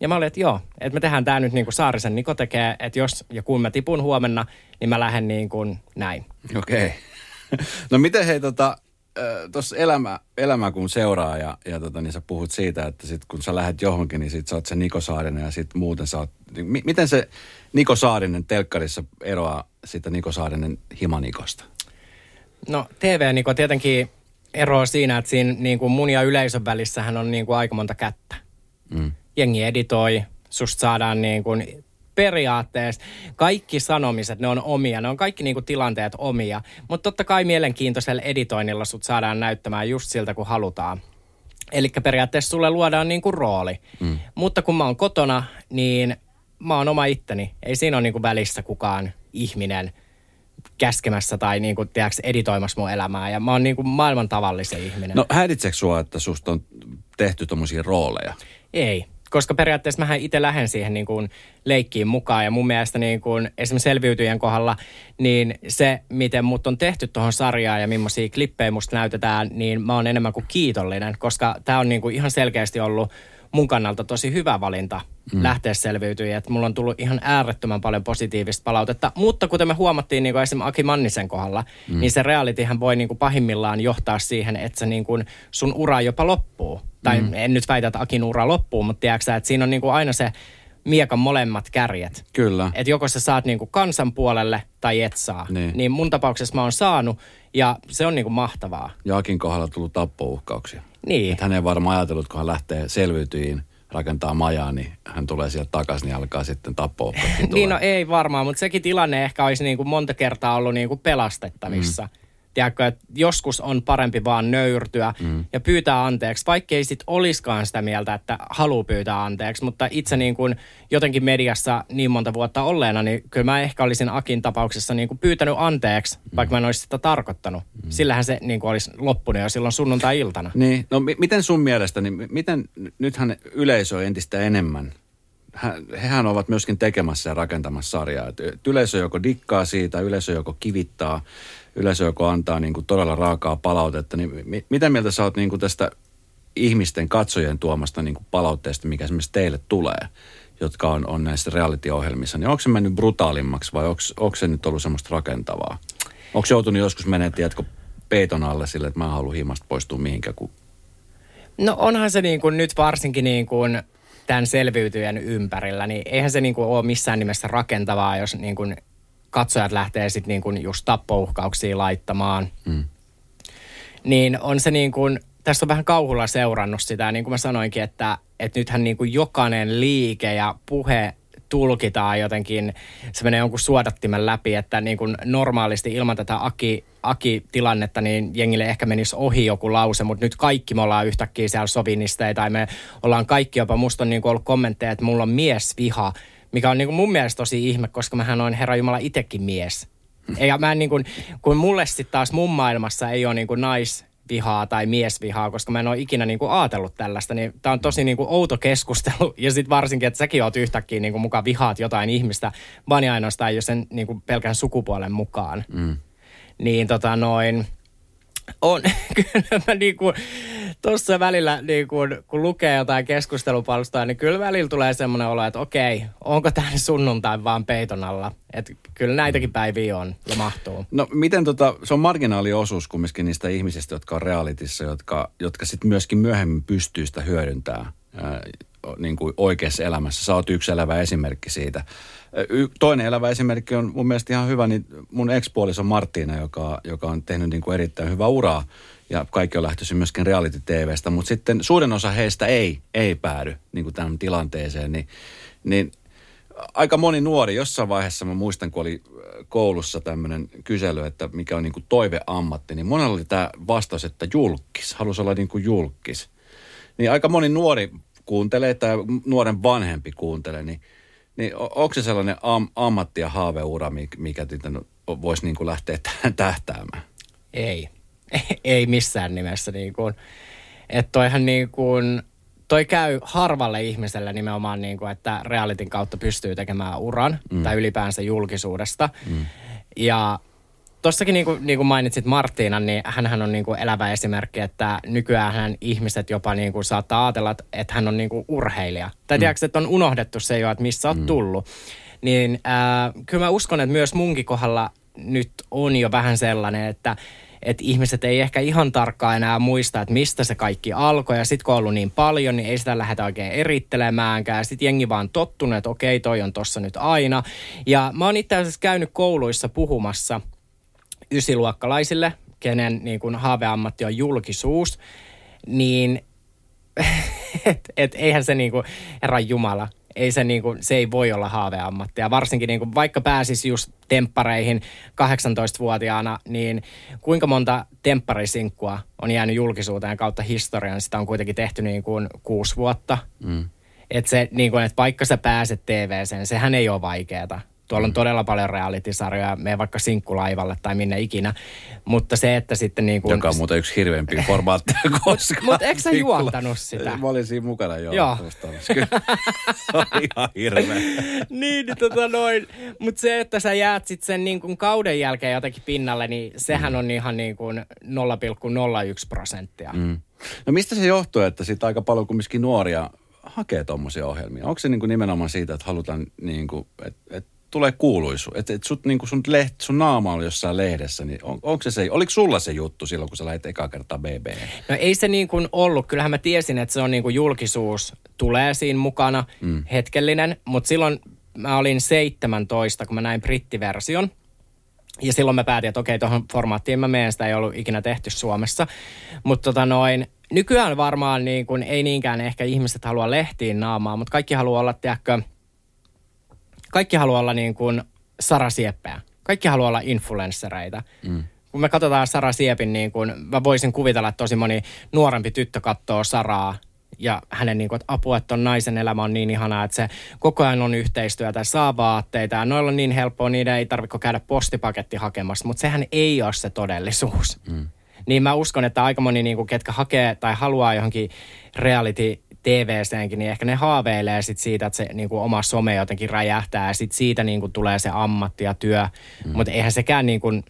Ja mä olin, että joo, että me tehdään tämä nyt niin kuin Saarisen Niko tekee, että jos ja kun mä tipun huomenna, niin mä lähden niin kuin näin. Okei. Okay. No miten hei tota, tuossa elämä, elämä kun seuraa ja, ja tota, niin sä puhut siitä, että sit kun sä lähdet johonkin, niin sit sä oot se Niko Saarinen ja sit muuten sä oot, niin mi, miten se Niko Saarinen telkkarissa eroaa sitä Niko Saarinen himanikosta? No TV-Niko tietenkin eroaa siinä, että siinä niin kuin mun ja yleisön välissähän on niin kuin aika monta kättä. Mm. Jengi editoi, susta saadaan niin kuin periaatteessa kaikki sanomiset, ne on omia, ne on kaikki niinku tilanteet omia. Mutta totta kai mielenkiintoisella editoinnilla sut saadaan näyttämään just siltä, kun halutaan. Eli periaatteessa sulle luodaan niinku rooli. Mm. Mutta kun mä oon kotona, niin mä oon oma itteni. Ei siinä ole niinku välissä kukaan ihminen käskemässä tai niinku, tiedätkö, editoimassa mun elämää. Ja mä oon niinku maailman tavallisen ihminen. No häiritseekö sua, että susta on tehty tommosia rooleja? Ei koska periaatteessa mähän itse lähden siihen niin kuin leikkiin mukaan ja mun mielestä niin kuin esimerkiksi selviytyjien kohdalla, niin se, miten mut on tehty tuohon sarjaan ja millaisia klippejä musta näytetään, niin mä oon enemmän kuin kiitollinen, koska tämä on niin kuin ihan selkeästi ollut mun kannalta tosi hyvä valinta mm. lähteä selviytyä. Että mulla on tullut ihan äärettömän paljon positiivista palautetta. Mutta kuten me huomattiin niin kuin esimerkiksi Aki Mannisen kohdalla, mm. niin se realityhän voi niin kuin pahimmillaan johtaa siihen, että se niin kuin sun ura jopa loppuu. Tai mm. en nyt väitä, että Akin ura loppuu, mutta tiedätkö että siinä on niin kuin aina se miekan molemmat kärjet. Kyllä. Että joko sä saat niinku kansan puolelle tai et saa. Niin. niin mun tapauksessa mä oon saanut ja se on niinku mahtavaa. Jaakin kohdalla tullut tappouhkauksia. Niin. Että hän ei varmaan ajatellut, kun hän lähtee selviytyihin rakentaa majaa, niin hän tulee sieltä takaisin, niin alkaa sitten tappo Niin no ei varmaan, mutta sekin tilanne ehkä olisi niin kuin monta kertaa ollut niin kuin pelastettavissa. Mm tiedätkö, että joskus on parempi vaan nöyrtyä mm. ja pyytää anteeksi, vaikka ei sit olisikaan sitä mieltä, että haluaa pyytää anteeksi, mutta itse niin kuin jotenkin mediassa niin monta vuotta olleena, niin kyllä mä ehkä olisin Akin tapauksessa niin kuin pyytänyt anteeksi, mm. vaikka mä en olisi sitä tarkoittanut. Mm. Sillähän se niin kuin olisi loppunut jo silloin sunnuntai-iltana. Niin, no m- miten sun mielestä, niin miten nythän yleisö entistä enemmän hehän ovat myöskin tekemässä ja rakentamassa sarjaa. Et yleisö joko dikkaa siitä, yleisö joko kivittaa yleisö, joka antaa niin kuin todella raakaa palautetta, niin mi- mitä mieltä sä oot niin kuin tästä ihmisten, katsojien tuomasta niin kuin palautteesta, mikä esimerkiksi teille tulee, jotka on, on näissä reality-ohjelmissa, niin onko se mennyt brutaalimmaksi vai onko, onko se nyt ollut semmoista rakentavaa? Onko joutunut joskus menemään, tiedätkö, peiton alle sille, että mä haluan himasta poistua mihinkään? Kun... No onhan se niin kuin nyt varsinkin niin kuin tämän selviytyjen ympärillä, niin eihän se niin kuin ole missään nimessä rakentavaa, jos niin kuin katsojat lähtee sitten niin kuin just tappouhkauksia laittamaan. Mm. Niin on se niin kuin, tässä on vähän kauhulla seurannut sitä, niin kuin mä sanoinkin, että, että nythän niin kuin jokainen liike ja puhe tulkitaan jotenkin, se menee jonkun suodattimen läpi, että niin kuin normaalisti ilman tätä Aki, Aki-tilannetta, niin jengille ehkä menisi ohi joku lause, mutta nyt kaikki me ollaan yhtäkkiä siellä sovinisteja, tai me ollaan kaikki jopa, musta on niin kuin ollut kommentteja, että mulla on mies viha, mikä on niin kuin mun mielestä tosi ihme, koska mähän on Herra Jumala itsekin mies. Ja mä en niin kuin, kun mulle sitten taas mun maailmassa ei ole niin kuin naisvihaa tai miesvihaa, koska mä en ole ikinä niin kuin ajatellut tällaista, niin tää on tosi niin kuin outo keskustelu. Ja sitten varsinkin, että säkin oot yhtäkkiä niin kuin mukaan vihaat jotain ihmistä, vaan ainoastaan jo sen niin kuin pelkän sukupuolen mukaan. Mm. Niin tota noin, On, kyllä mä niin kuin, tuossa välillä, niin kuin, kun lukee jotain keskustelupalstoja, niin kyllä välillä tulee semmoinen olo, että okei, onko tämä sunnuntai vaan peiton alla? Että kyllä näitäkin päiviä on ja mahtuu. No miten tota, se on marginaaliosuus kumminkin niistä ihmisistä, jotka on realitissa, jotka, jotka sitten myöskin myöhemmin pystyy sitä hyödyntämään ää, niin kuin oikeassa elämässä. Sä oot yksi elävä esimerkki siitä. Y- toinen elävä esimerkki on mun mielestä ihan hyvä, niin mun ekspuoliso Martina, joka, joka on tehnyt niin kuin erittäin hyvää uraa ja kaikki on lähtöisin myöskin reality-tvstä, mutta sitten suurin osa heistä ei, ei päädy niin kuin tämän tilanteeseen, niin, niin aika moni nuori, jossain vaiheessa mä muistan, kun oli koulussa tämmöinen kysely, että mikä on niin kuin toiveammatti, niin monella oli tämä vastaus, että julkis, halusi olla niin kuin julkis. Niin aika moni nuori kuuntelee tai nuoren vanhempi kuuntelee, niin, niin onko se sellainen am, ammatti- ja haaveura, mikä, voisi niin kuin lähteä tähtäämään? Ei. Ei missään nimessä. Niin kuin. Että toihan niin kuin, toi käy harvalle ihmiselle nimenomaan, niin kuin, että realitin kautta pystyy tekemään uran mm. tai ylipäänsä julkisuudesta. Mm. Ja Tuossakin niin kuin, niin kuin mainitsit Marttiinan, niin hän on niin kuin elävä esimerkki, että nykyään hän ihmiset jopa niin kuin saattaa ajatella, että hän on niin kuin urheilija. Tai mm. tiedätkö, että on unohdettu se jo, että missä olet mm. tullut. Niin äh, kyllä mä uskon, että myös munkin kohdalla nyt on jo vähän sellainen, että että ihmiset ei ehkä ihan tarkkaan enää muista, että mistä se kaikki alkoi. Ja sitten kun on ollut niin paljon, niin ei sitä lähdetä oikein erittelemäänkään. Sitten jengi vaan tottunut, että okei, toi on tossa nyt aina. Ja mä oon itse asiassa käynyt kouluissa puhumassa – ysiluokkalaisille, kenen niin kuin haaveammatti on julkisuus, niin et, et, eihän se niin kuin, herra Jumala, ei se, niin kuin, se ei voi olla haaveammatti. Ja varsinkin niin kuin, vaikka pääsisi just temppareihin 18-vuotiaana, niin kuinka monta temppparisinkkua on jäänyt julkisuuteen kautta historian, sitä on kuitenkin tehty niin kuin kuusi vuotta. Mm. Että se, niin kuin, että vaikka sä pääset TVseen, sehän ei ole vaikeaa. Tuolla on todella paljon reality-sarjoja, me vaikka sinkkulaivalle tai minne ikinä. Mutta se, että sitten niin kuin... Joka on muuten yksi hirveämpi formaatteja koskaan. Mutta eikö sä juontanut sitä? Mä olin siinä mukana jo. Joo. Kyllä. se on ihan hirveä. niin, niin, tota noin. Mutta se, että sä jäät sitten sen niin kuin kauden jälkeen jotenkin pinnalle, niin sehän mm. on ihan niin kuin 0,01 prosenttia. Mm. No mistä se johtuu, että sitten aika paljon kumminkin nuoria hakee tuommoisia ohjelmia? Onko se niin kuin nimenomaan siitä, että halutaan, niin kuin, että, että tulee kuuluisu. Että et sut, niin sun, leht, sun naama on jossain lehdessä, niin on, onko se se, oliko sulla se juttu silloin, kun sä lähdit eka kertaa BB? No ei se niin kuin ollut. Kyllähän mä tiesin, että se on niin kuin julkisuus tulee siinä mukana, mm. hetkellinen. Mutta silloin mä olin 17, kun mä näin brittiversion. Ja silloin mä päätin, että okei, tuohon formaattiin mä menen, sitä ei ollut ikinä tehty Suomessa. Mutta tota noin, nykyään varmaan niin kuin, ei niinkään ehkä ihmiset halua lehtiin naamaa, mutta kaikki haluaa olla, tiedätkö, kaikki haluaa olla niin kuin Sara Sieppejä. Kaikki haluaa olla influenssereita. Mm. Kun me katsotaan Sara Siepin, niin kuin, mä voisin kuvitella, että tosi moni nuorempi tyttö katsoo Saraa ja hänen niin kuin, että apua, että on naisen elämä on niin ihanaa, että se koko ajan on yhteistyötä, saa vaatteita ja noilla on niin helppoa, niiden ei tarvitse käydä postipaketti hakemassa, mutta sehän ei ole se todellisuus. Mm. Niin mä uskon, että aika moni, niin kuin, ketkä hakee tai haluaa johonkin reality TVCenkin, niin ehkä ne haaveilee sit siitä, että se niin kuin oma some jotenkin räjähtää ja sit siitä niin kuin tulee se ammatti ja työ. Mm. Mutta eihän sekään niin kuin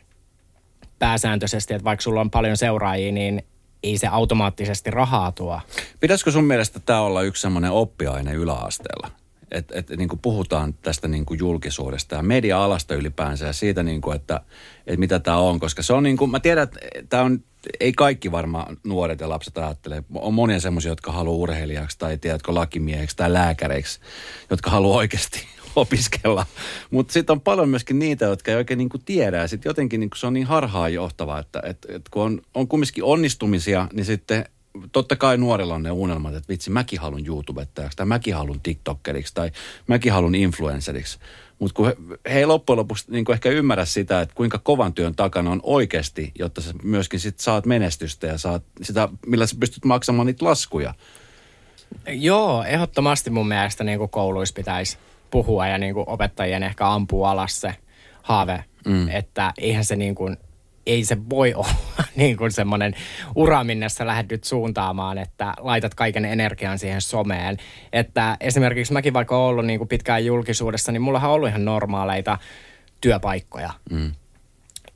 pääsääntöisesti, että vaikka sulla on paljon seuraajia, niin ei se automaattisesti rahaa tuo. Pitäisikö sun mielestä tämä olla yksi semmoinen oppiaine yläasteella? Että et, niin puhutaan tästä niin kuin julkisuudesta ja media-alasta ylipäänsä ja siitä, niin kuin, että, että mitä tämä on. Koska se on niin kuin, mä tiedän, että tämä on ei kaikki varmaan nuoret ja lapset ajattele. On monia semmoisia, jotka haluaa urheilijaksi tai tiedätkö lakimieheksi tai lääkäreiksi, jotka haluaa oikeasti opiskella. Mutta sitten on paljon myöskin niitä, jotka ei oikein niinku tiedä. Sitten jotenkin niinku se on niin harhaanjohtavaa, että et, et kun on, on kumminkin onnistumisia, niin sitten totta kai nuorilla on ne unelmat, että vitsi, mäkin haluan YouTubettajaksi, tai mäkin haluan TikTokeriksi, tai mäkin haluan influenceriksi. Mutta kun he, he ei loppujen lopuksi niin ehkä ymmärrä sitä, että kuinka kovan työn takana on oikeasti, jotta sä myöskin sit saat menestystä ja saat sitä, millä sä pystyt maksamaan niitä laskuja. Joo, ehdottomasti mun mielestä niin kuin kouluissa pitäisi puhua ja niin kuin opettajien ehkä ampua alas se haave, mm. että eihän se niin kuin ei se voi olla niin kuin semmoinen ura, minne sä lähdet suuntaamaan, että laitat kaiken energian siihen someen. Että esimerkiksi mäkin vaikka olen ollut niin kuin pitkään julkisuudessa, niin mullahan on ollut ihan normaaleita työpaikkoja. Mm.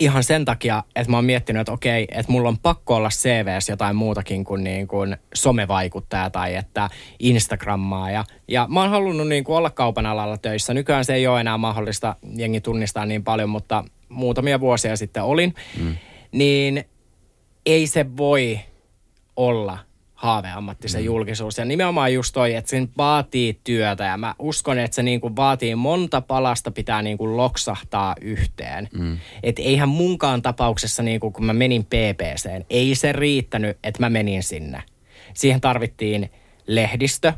ihan sen takia, että mä oon miettinyt, että okei, että mulla on pakko olla CVS jotain muutakin kuin, niin kuin somevaikuttaja tai että Instagrammaa. Ja, ja mä oon halunnut niin kuin olla kaupan alalla töissä. Nykyään se ei ole enää mahdollista jengi tunnistaa niin paljon, mutta muutamia vuosia sitten olin. Mm. Niin ei se voi olla haaveammatti se mm. julkisuus. Ja nimenomaan just toi, että sen vaatii työtä ja mä uskon, että se niinku vaatii monta palasta pitää niinku loksahtaa yhteen. Mm. Että eihän munkaan tapauksessa, niinku, kun mä menin PPCen, ei se riittänyt, että mä menin sinne. Siihen tarvittiin lehdistö,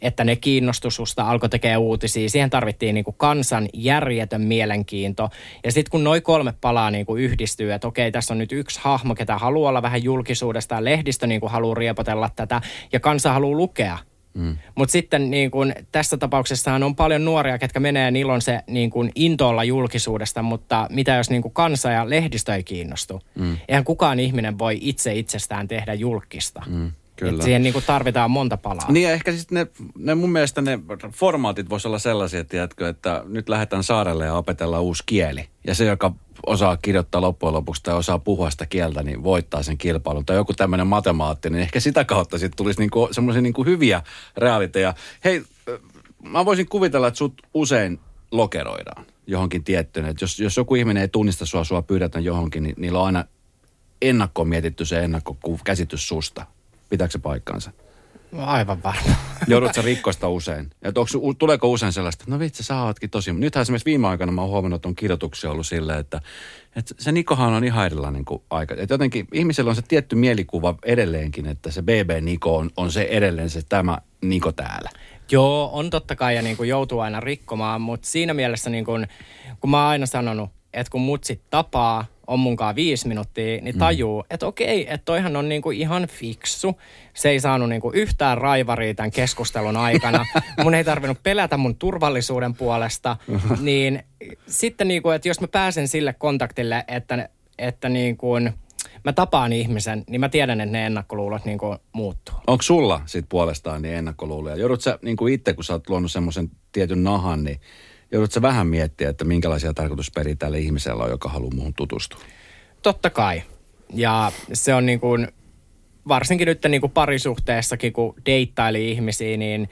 että ne kiinnostususta alkoi tekemään uutisia. Siihen tarvittiin niin kuin kansan järjetön mielenkiinto. Ja sitten kun noin kolme palaa niin kuin yhdistyy, että okei, tässä on nyt yksi hahmo, ketä haluaa olla vähän julkisuudesta ja lehdistö niin kuin haluaa riepotella tätä ja kansa haluaa lukea. Mm. Mutta sitten niin kun, tässä tapauksessa on paljon nuoria, ketkä menee, niillä on se niin kun, intoolla julkisuudesta, mutta mitä jos niin kun, kansa ja lehdistö ei kiinnostu? Mm. Eihän kukaan ihminen voi itse itsestään tehdä julkista. Mm. Kyllä. Että siihen niin kuin tarvitaan monta palaa. Niin ja ehkä sitten ne, ne, mun mielestä ne formaatit voisi olla sellaisia, tiedätkö, että nyt lähdetään saarelle ja opetellaan uusi kieli. Ja se, joka osaa kirjoittaa loppujen lopuksi tai osaa puhua sitä kieltä, niin voittaa sen kilpailun. Tai joku tämmöinen matemaattinen, ehkä sitä kautta sitten tulisi niinku semmoisia niinku hyviä realiteja. Hei, mä voisin kuvitella, että sut usein lokeroidaan johonkin tiettyyn. Jos, jos joku ihminen ei tunnista sua, sua pyydetään johonkin, niin niillä on aina ennakkoon mietitty se ennakkokäsitys susta. Pitääkö se paikkaansa? No aivan varma. Joudutko rikkoista usein? Ja onko, tuleeko usein sellaista, että no vitsi, sä ootkin tosi... Nythän esimerkiksi viime aikoina mä oon huomannut, että on kirjoituksia ollut silleen, että, että se Nikohan on ihan erilainen kuin aika. Että jotenkin ihmisellä on se tietty mielikuva edelleenkin, että se BB Niko on, on se edelleen se tämä Niko täällä. Joo, on totta kai ja niin kuin joutuu aina rikkomaan, mutta siinä mielessä niin kuin, kun mä oon aina sanonut, että kun mutsit tapaa, on munkaan viisi minuuttia, niin mm. tajuu, mm. että okei, että toihan on niinku ihan fiksu. Se ei saanut niinku yhtään raivaria tämän keskustelun aikana. mun ei tarvinnut pelätä mun turvallisuuden puolesta. niin sitten niinku, että jos mä pääsen sille kontaktille, että, että niinku, mä tapaan ihmisen, niin mä tiedän, että ne ennakkoluulot niinku muuttuu. Onko sulla sit puolestaan niin ennakkoluuloja? Joudut sä niinku itse, kun sä oot luonut semmoisen tietyn nahan, niin Joudutko vähän miettiä, että minkälaisia tarkoitusperiä tällä ihmisellä on, joka haluaa muuhun tutustua? Totta kai. Ja se on niin kuin, varsinkin nyt niin kuin parisuhteessakin, kun deittaili ihmisiä, niin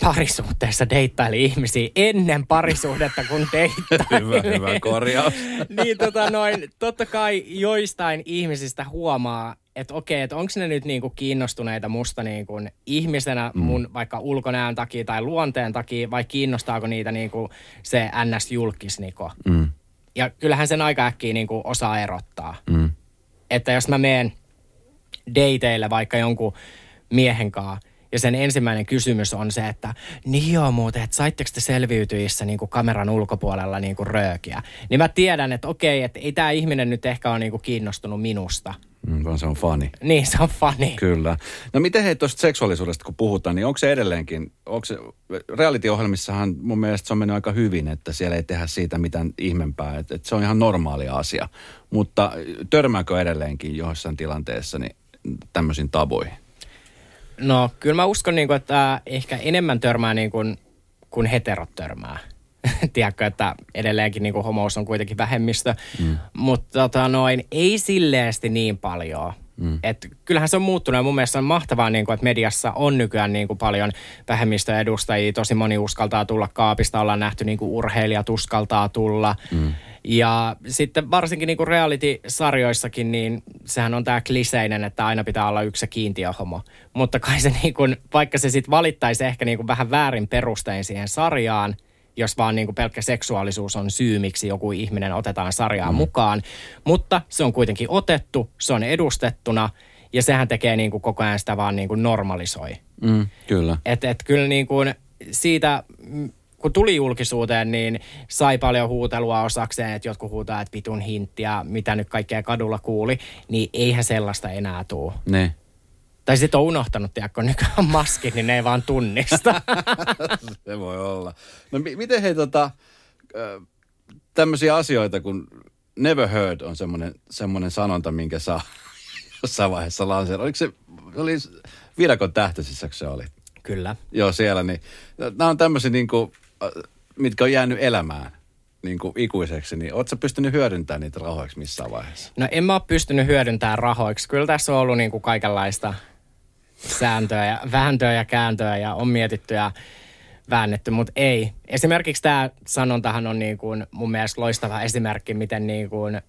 parisuhteessa deittaili ihmisiä ennen parisuhdetta, kun deittaili. hyvä, hyvä korjaus. niin tota noin, totta kai joistain ihmisistä huomaa, että okei, että onko ne nyt niinku kiinnostuneita musta niinku ihmisenä mm. mun vaikka ulkonäön takia tai luonteen takia, vai kiinnostaako niitä niinku se NS-julkisniko. Mm. Ja kyllähän sen aika äkkiä niinku osaa erottaa. Mm. Että jos mä meen dateille vaikka jonkun miehen kanssa, ja sen ensimmäinen kysymys on se, että niin joo muuten, että saitteko te selviytyissä niin kuin kameran ulkopuolella niin kuin röökiä. Niin mä tiedän, että okei, että ei tämä ihminen nyt ehkä ole niin kuin kiinnostunut minusta. Mm, vaan se on fani. Niin, se on fani. Kyllä. No miten hei tuosta seksuaalisuudesta kun puhutaan, niin onko se edelleenkin, onko se, reality-ohjelmissahan mun mielestä se on mennyt aika hyvin, että siellä ei tehdä siitä mitään ihmempää, että, että se on ihan normaali asia. Mutta törmääkö edelleenkin jossain tilanteessa niin tämmöisiin taboihin? No kyllä mä uskon, niin kuin, että ehkä enemmän törmää niin kuin, kuin heterot törmää. Tiedätkö, että edelleenkin niin kuin homous on kuitenkin vähemmistö, mm. mutta tota, noin, ei silleesti niin paljon. Mm. Et kyllähän se on muuttunut ja mun mielestä on mahtavaa, niin kuin, että mediassa on nykyään niin kuin paljon vähemmistöedustajia. Tosi moni uskaltaa tulla kaapista, ollaan nähty niin kuin urheilijat uskaltaa tulla. Mm. Ja sitten varsinkin niin kuin reality-sarjoissakin, niin sehän on tämä kliseinen, että aina pitää olla yksi kiintiöhomo. Mutta kai se niin kuin, vaikka se sitten valittaisi ehkä niin kuin vähän väärin perustein siihen sarjaan, jos vaan niin kuin pelkkä seksuaalisuus on syy, miksi joku ihminen otetaan sarjaan mm. mukaan. Mutta se on kuitenkin otettu, se on edustettuna ja sehän tekee niin kuin koko ajan sitä vaan niin kuin normalisoi. Mm, kyllä. Et, et kyllä niin kuin siitä kun tuli julkisuuteen, niin sai paljon huutelua osakseen, että jotkut huutaa, että pitun hinttiä, mitä nyt kaikkea kadulla kuuli, niin eihän sellaista enää tuu. Ne. Tai sitten on unohtanut, tiedä, kun nykyään maski, niin ne ei vaan tunnista. Se voi olla. No m- miten hei tota, tämmöisiä asioita, kun never heard on semmoinen, semmoinen sanonta, minkä saa jossain vaiheessa lanseerata. Oliko se, oli Viidakon tähtöisissä, se oli? Kyllä. Joo, siellä. Niin, nämä on tämmöisiä niin kuin, mitkä on jäänyt elämään. niin kuin ikuiseksi, niin ootko pystynyt hyödyntämään niitä rahoiksi missään vaiheessa? No en mä ole pystynyt hyödyntämään rahoiksi. Kyllä tässä on ollut niin kuin kaikenlaista sääntöä ja vääntöä ja kääntöä ja on mietitty ja väännetty, mutta ei. Esimerkiksi tämä sanontahan on niin kuin mun mielestä loistava esimerkki, miten niin kuin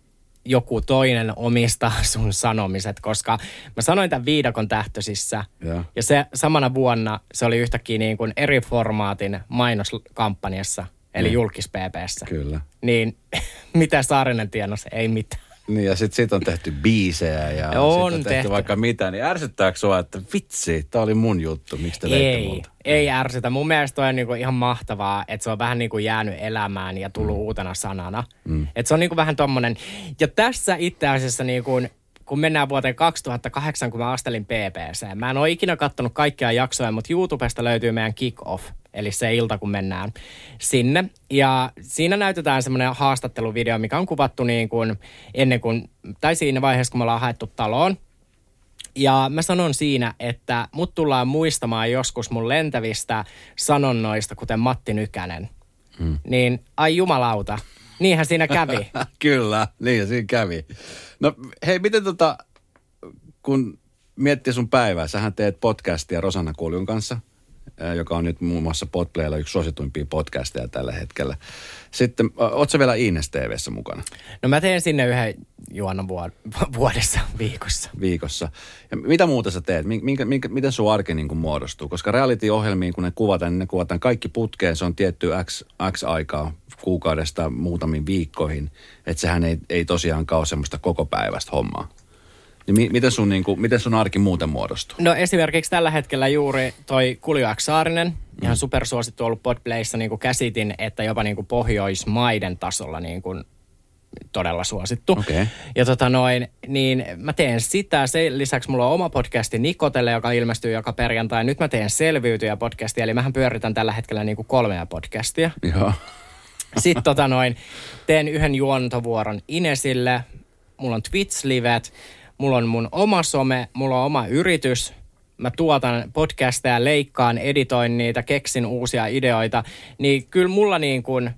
joku toinen omistaa sun sanomiset, koska mä sanoin tämän viidakon tähtöisissä ja, ja se samana vuonna se oli yhtäkkiä niin kuin eri formaatin mainoskampanjassa, eli niin. julkis PPssä. Kyllä. Niin mitä Saarinen tienos? Ei mitään. Niin ja sitten sit on tehty biisejä ja on, on tehty, tehty vaikka mitä, niin ärsyttääkö sua, että vitsi, tämä oli mun juttu, miksi te ei, multa? Ei ärsytä. Mun mielestä on niinku ihan mahtavaa, että se on vähän niinku jäänyt elämään ja tullut mm. uutena sanana. Mm. Että se on niinku vähän tommonen. Ja tässä itse asiassa niinku, kun mennään vuoteen 2008, kun mä astelin PPC. Mä en ole ikinä kattonut kaikkia jaksoja, mutta YouTubesta löytyy meidän kick-off eli se ilta, kun mennään sinne. Ja siinä näytetään semmoinen haastatteluvideo, mikä on kuvattu niin kuin ennen kuin, tai siinä vaiheessa, kun me ollaan haettu taloon. Ja mä sanon siinä, että mut tullaan muistamaan joskus mun lentävistä sanonnoista, kuten Matti Nykänen. Hmm. Niin ai jumalauta, niinhän siinä kävi. Kyllä, niin siinä kävi. No hei, miten tota, kun miettii sun päivää, sähän teet podcastia Rosanna Kuljun kanssa – joka on nyt muun muassa Podplaylla yksi suosituimpia podcasteja tällä hetkellä. Sitten, ootko vielä Ines TVssä mukana? No mä teen sinne yhden juonan vuodessa, viikossa. Viikossa. Ja mitä muuta sä teet? Minkä, minkä, miten sun arki niin kuin muodostuu? Koska reality-ohjelmiin, kun ne kuvataan, niin ne kuvataan kaikki putkeen. Se on tietty X, X aikaa kuukaudesta muutamiin viikkoihin. Että sehän ei, ei tosiaan ole semmoista koko päivästä hommaa. Niin mi- miten, sun, niin kuin, miten sun arki muuten muodostuu? No esimerkiksi tällä hetkellä juuri toi Kuljo Saarinen, ihan mm. supersuosittu ollut Podplayssa, niin kuin käsitin, että jopa niin kuin Pohjoismaiden tasolla niin kuin todella suosittu. Okay. Ja tota noin, niin mä teen sitä. Sen lisäksi mulla on oma podcasti Nikotelle, joka ilmestyy joka perjantai. Nyt mä teen Selviytyjä podcastia, eli mähän pyöritän tällä hetkellä niin kuin kolmea podcastia. Joo. Sitten tota noin, teen yhden juontovuoron Inesille. Mulla on Twitch-livet mulla on mun oma some, mulla on oma yritys, mä tuotan podcasteja, leikkaan, editoin niitä, keksin uusia ideoita, niin kyllä mulla niin kuin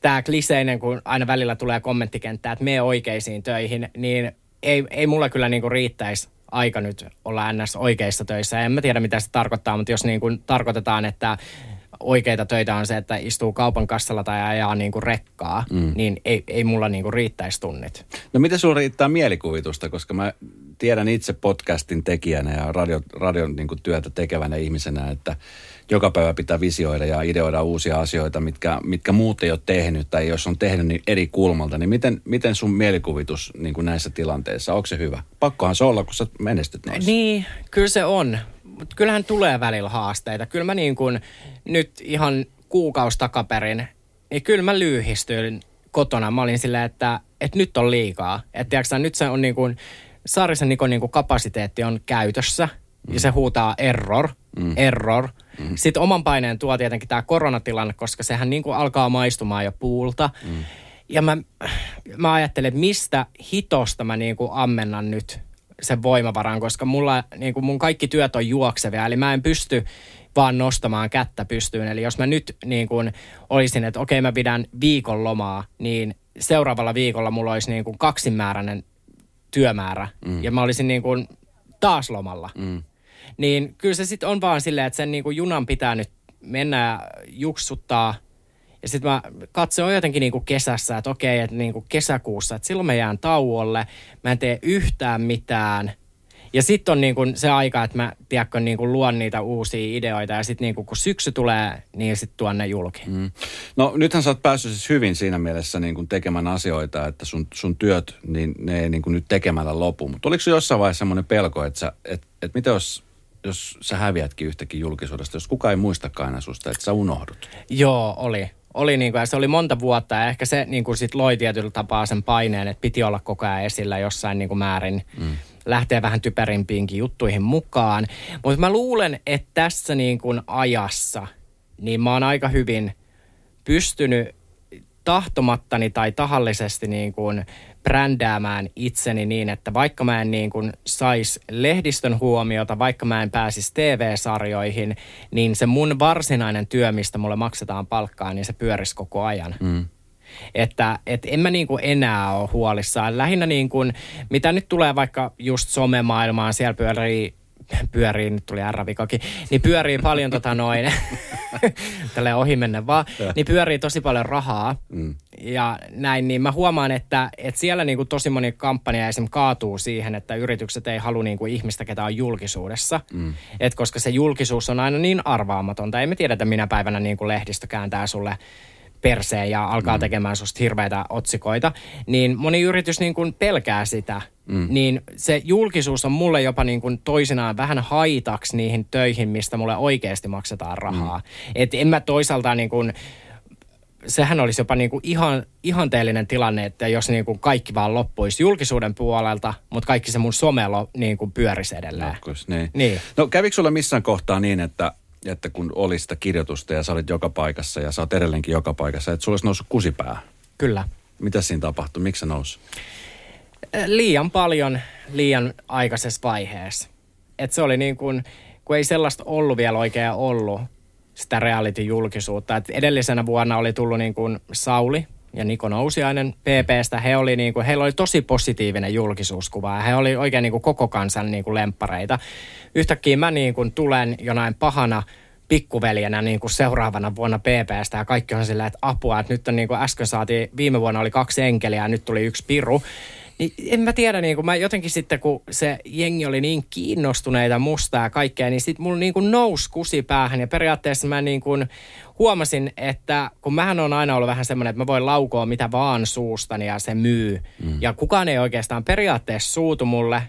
tämä kliseinen, kun aina välillä tulee kommenttikenttää, että mene oikeisiin töihin, niin ei, ei mulla kyllä niin kuin riittäisi aika nyt olla ns. oikeissa töissä. En mä tiedä, mitä se tarkoittaa, mutta jos niin kuin tarkoitetaan, että oikeita töitä on se, että istuu kaupan kassalla tai ajaa niin kuin rekkaa, mm. niin ei, ei mulla niin kuin riittäisi tunnit. No miten sulla riittää mielikuvitusta, koska mä tiedän itse podcastin tekijänä ja radio, radion niin kuin työtä tekevänä ihmisenä, että joka päivä pitää visioida ja ideoida uusia asioita, mitkä, mitkä muut ei ole tehnyt tai jos on tehnyt niin eri kulmalta, niin miten, miten sun mielikuvitus niin kuin näissä tilanteissa, onko se hyvä? Pakkohan se olla, kun sä menestyt noissa. Niin, kyllä se on mutta kyllähän tulee välillä haasteita. Kyllä mä niin kuin nyt ihan kuukausi takaperin, niin kyllä mä lyhistyin kotona. Mä olin silleen, että, että nyt on liikaa. Että tiiäksä, nyt se on niin kuin, Saarisen Nikon niin kuin kapasiteetti on käytössä mm. ja se huutaa error, mm. error. Mm. Sitten oman paineen tuo tietenkin tämä koronatilanne, koska sehän niin kuin alkaa maistumaan jo puulta. Mm. Ja mä, mä ajattelen, että mistä hitosta mä niin kuin ammennan nyt sen voimavaran, koska mulla, niin kuin mun kaikki työt on juoksevia, eli mä en pysty vaan nostamaan kättä pystyyn. Eli jos mä nyt niin kuin olisin, että okei mä pidän viikon lomaa, niin seuraavalla viikolla mulla olisi niin kuin kaksimääräinen työmäärä mm. ja mä olisin niin kuin taas lomalla. Mm. Niin kyllä se sitten on vaan silleen, että sen niin kuin junan pitää nyt mennä ja juksuttaa – ja sitten mä katsoin jotenkin niin kuin kesässä, että okei, että niin kuin kesäkuussa, että silloin mä jään tauolle, mä en tee yhtään mitään. Ja sitten on niin kuin se aika, että mä tiedätkö, niin kuin luon niitä uusia ideoita ja sitten niin kuin, kun syksy tulee, niin sitten tuon ne julki. Mm. No nythän sä oot päässyt siis hyvin siinä mielessä niin kuin tekemään asioita, että sun, sun työt, niin ne ei niin kuin nyt tekemällä lopu. Mutta oliko se jossain vaiheessa semmoinen pelko, että, sä, että, että mitä jos jos sä häviätkin yhtäkin julkisuudesta, jos kukaan ei muistakaan enää susta, että sä unohdut? Joo, oli oli niin kuin, ja se oli monta vuotta ja ehkä se niin kuin sit loi tietyllä tapaa sen paineen, että piti olla koko ajan esillä jossain niin kuin määrin. Mm. Lähteä vähän typerimpiinkin juttuihin mukaan. Mutta mä luulen, että tässä niin kuin ajassa, niin mä oon aika hyvin pystynyt tahtomattani tai tahallisesti niin kuin brändäämään itseni niin, että vaikka mä en niin kuin sais lehdistön huomiota, vaikka mä en pääsisi TV-sarjoihin, niin se mun varsinainen työ, mistä mulle maksetaan palkkaa, niin se pyörisi koko ajan. Mm. Että et en mä niin kuin enää ole huolissaan. Lähinnä niin kuin, mitä nyt tulee vaikka just somemaailmaan, siellä pyörii pyörii, nyt tuli R-vikakin, niin pyörii paljon tota noin, tälle ohi mennä vaan, niin pyörii tosi paljon rahaa. Mm. ja näin, niin mä huomaan, että, että siellä niinku tosi moni kampanja esimerkiksi kaatuu siihen, että yritykset ei halua niinku ihmistä, ketä on julkisuudessa, mm. Et koska se julkisuus on aina niin arvaamatonta, ei me tiedetä minä päivänä niinku lehdistö kääntää sulle perseen ja alkaa mm. tekemään susta hirveitä otsikoita, niin moni yritys niin kuin pelkää sitä. Mm. Niin se julkisuus on mulle jopa niin kuin toisinaan vähän haitaksi niihin töihin, mistä mulle oikeasti maksetaan rahaa. Mm. Et en mä toisaalta niin kuin, sehän olisi jopa niin kuin ihan, ihanteellinen tilanne, että jos niin kuin kaikki vaan loppuisi julkisuuden puolelta, mutta kaikki se mun somelo niin kuin pyörisi edelleen. Jatkuis, niin. niin. No kävikö sulla missään kohtaa niin, että että kun oli sitä kirjoitusta ja sä olit joka paikassa ja sä oot edelleenkin joka paikassa, että sulla olisi noussut kusipää. Kyllä. Mitä siinä tapahtui? Miksi se nousi? Liian paljon liian aikaisessa vaiheessa. Et se oli niin kuin, kun ei sellaista ollut vielä oikein ollut, sitä reality-julkisuutta. Et edellisenä vuonna oli tullut niin kuin Sauli, ja Niko Nousiainen PPstä, he oli niin kuin, heillä oli tosi positiivinen julkisuuskuva ja he oli oikein niin kuin koko kansan niin kuin lemppareita. Yhtäkkiä mä niin kuin tulen jonain pahana pikkuveljenä niin kuin seuraavana vuonna PPstä ja kaikki on silleen, että apua, että nyt on niin kuin äsken saatiin, viime vuonna oli kaksi enkeliä ja nyt tuli yksi piru. Niin en mä tiedä, niin kuin mä jotenkin sitten kun se jengi oli niin kiinnostuneita musta ja kaikkea, niin sitten mulla niin kuin nousi kusi päähän ja periaatteessa mä niin kuin huomasin, että kun mähän on aina ollut vähän semmoinen, että mä voin laukoa mitä vaan suustani ja se myy. Mm. Ja kukaan ei oikeastaan periaatteessa suutu mulle,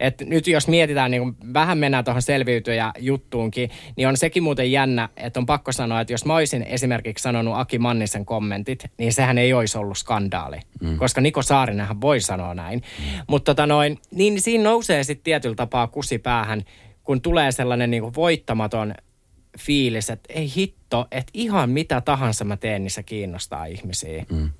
et nyt jos mietitään, niin vähän mennään tuohon selviytyjä juttuunkin, niin on sekin muuten jännä, että on pakko sanoa, että jos mä olisin esimerkiksi sanonut Aki Mannisen kommentit, niin sehän ei olisi ollut skandaali. Mm. Koska Niko Saarinenhan voi sanoa näin. Mm. Mutta tota noin, niin siinä nousee sitten tietyllä tapaa kusi päähän, kun tulee sellainen niin kuin voittamaton fiilis, että ei hitto, että ihan mitä tahansa mä teen, niin se kiinnostaa ihmisiä. Mm.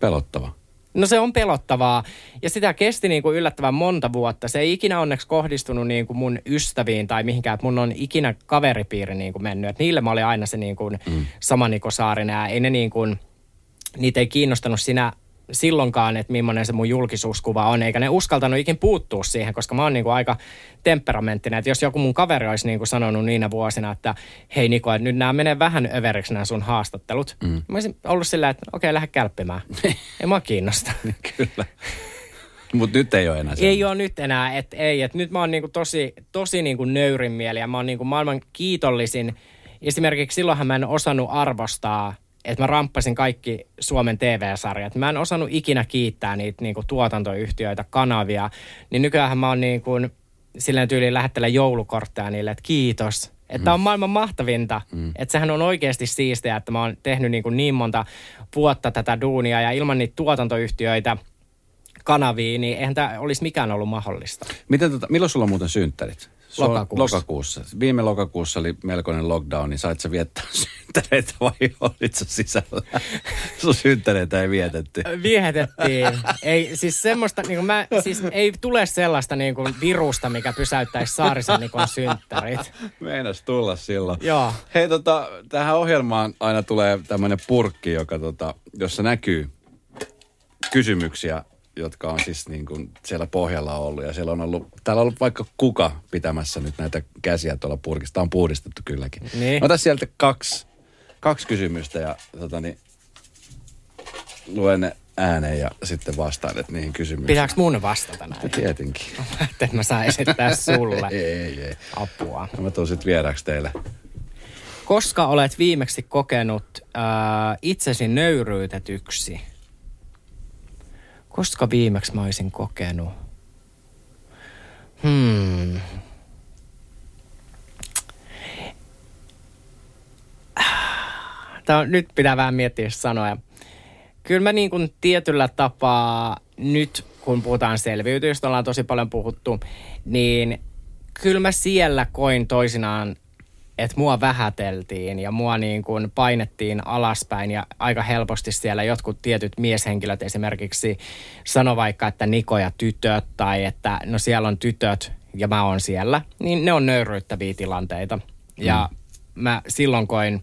Pelottava. No se on pelottavaa ja sitä kesti niin kuin yllättävän monta vuotta. Se ei ikinä onneksi kohdistunut niin kuin mun ystäviin tai mihinkään, että mun on ikinä kaveripiiri niin kuin mennyt. Että niille mä olin aina se niin kuin mm. sama Niko Saarinen ja ei ne niin kuin, niitä ei kiinnostanut sinä silloinkaan, että millainen se mun julkisuuskuva on, eikä ne uskaltanut ikin puuttua siihen, koska mä oon niin kuin aika temperamenttinen, että jos joku mun kaveri olisi niin kuin sanonut niinä vuosina, että hei Niko, että nyt nämä menee vähän överiksi nämä sun haastattelut, mm. mä olisin ollut sillä, että okei, okay, lähde kälppimään. ei mua kiinnosta. Kyllä. Mutta nyt ei ole enää sen. Ei ole nyt enää, että ei. Et nyt mä oon niinku tosi, tosi niinku nöyrin mieli ja mä oon niinku maailman kiitollisin. Esimerkiksi silloinhan mä en osannut arvostaa että mä ramppasin kaikki Suomen TV-sarjat. Mä en osannut ikinä kiittää niitä niin kuin tuotantoyhtiöitä, kanavia. Niin nykyään mä oon niin kuin, silleen tyyliin lähettele joulukortteja niille, että kiitos. Että mm. on maailman mahtavinta. Mm. Että sehän on oikeasti siistiä, että mä oon tehnyt niin, kuin niin monta vuotta tätä duunia ja ilman niitä tuotantoyhtiöitä kanavia, niin eihän tämä olisi mikään ollut mahdollista. Miten tota, milloin sulla on muuten synttärit? Lokakuussa. lokakuussa. Viime lokakuussa oli melkoinen lockdown, niin sait sä viettää synttäreitä vai olit sä sisällä? Sun synttäreitä ei vietetty. Vietettiin. Ei, siis semmoista, niin mä, siis ei tule sellaista niin kuin virusta, mikä pysäyttäisi Saarisen Nikon synttärit. Meinas tulla silloin. Joo. Hei tota, tähän ohjelmaan aina tulee tämmöinen purkki, joka tota, jossa näkyy kysymyksiä jotka on siis niin kuin siellä pohjalla ollut. Ja siellä on ollut, täällä on ollut vaikka kuka pitämässä nyt näitä käsiä tuolla purkista. Tämä on puhdistettu kylläkin. Niin. Ota sieltä kaksi, kaksi kysymystä ja tota niin, luen ne ääneen ja sitten vastailet niihin kysymyksiin. Pitääkö mun vastata näin? Tietenkin. että mä saan esittää sulle. ei, ei, ei. Apua. No mä tuun sitten vieraksi teille. Koska olet viimeksi kokenut äh, itsesi nöyryytetyksi? Koska viimeksi mä olisin kokenut? Hmm. Tämä on, nyt pitää vähän miettiä sanoja. Kyllä mä niin kuin tietyllä tapaa nyt, kun puhutaan selviytyistä, ollaan tosi paljon puhuttu, niin kyllä mä siellä koin toisinaan että mua vähäteltiin ja mua niin kuin painettiin alaspäin ja aika helposti siellä jotkut tietyt mieshenkilöt esimerkiksi sano vaikka, että Niko ja tytöt tai että no siellä on tytöt ja mä oon siellä, niin ne on nöyryyttäviä tilanteita. Ja mm. mä silloin koin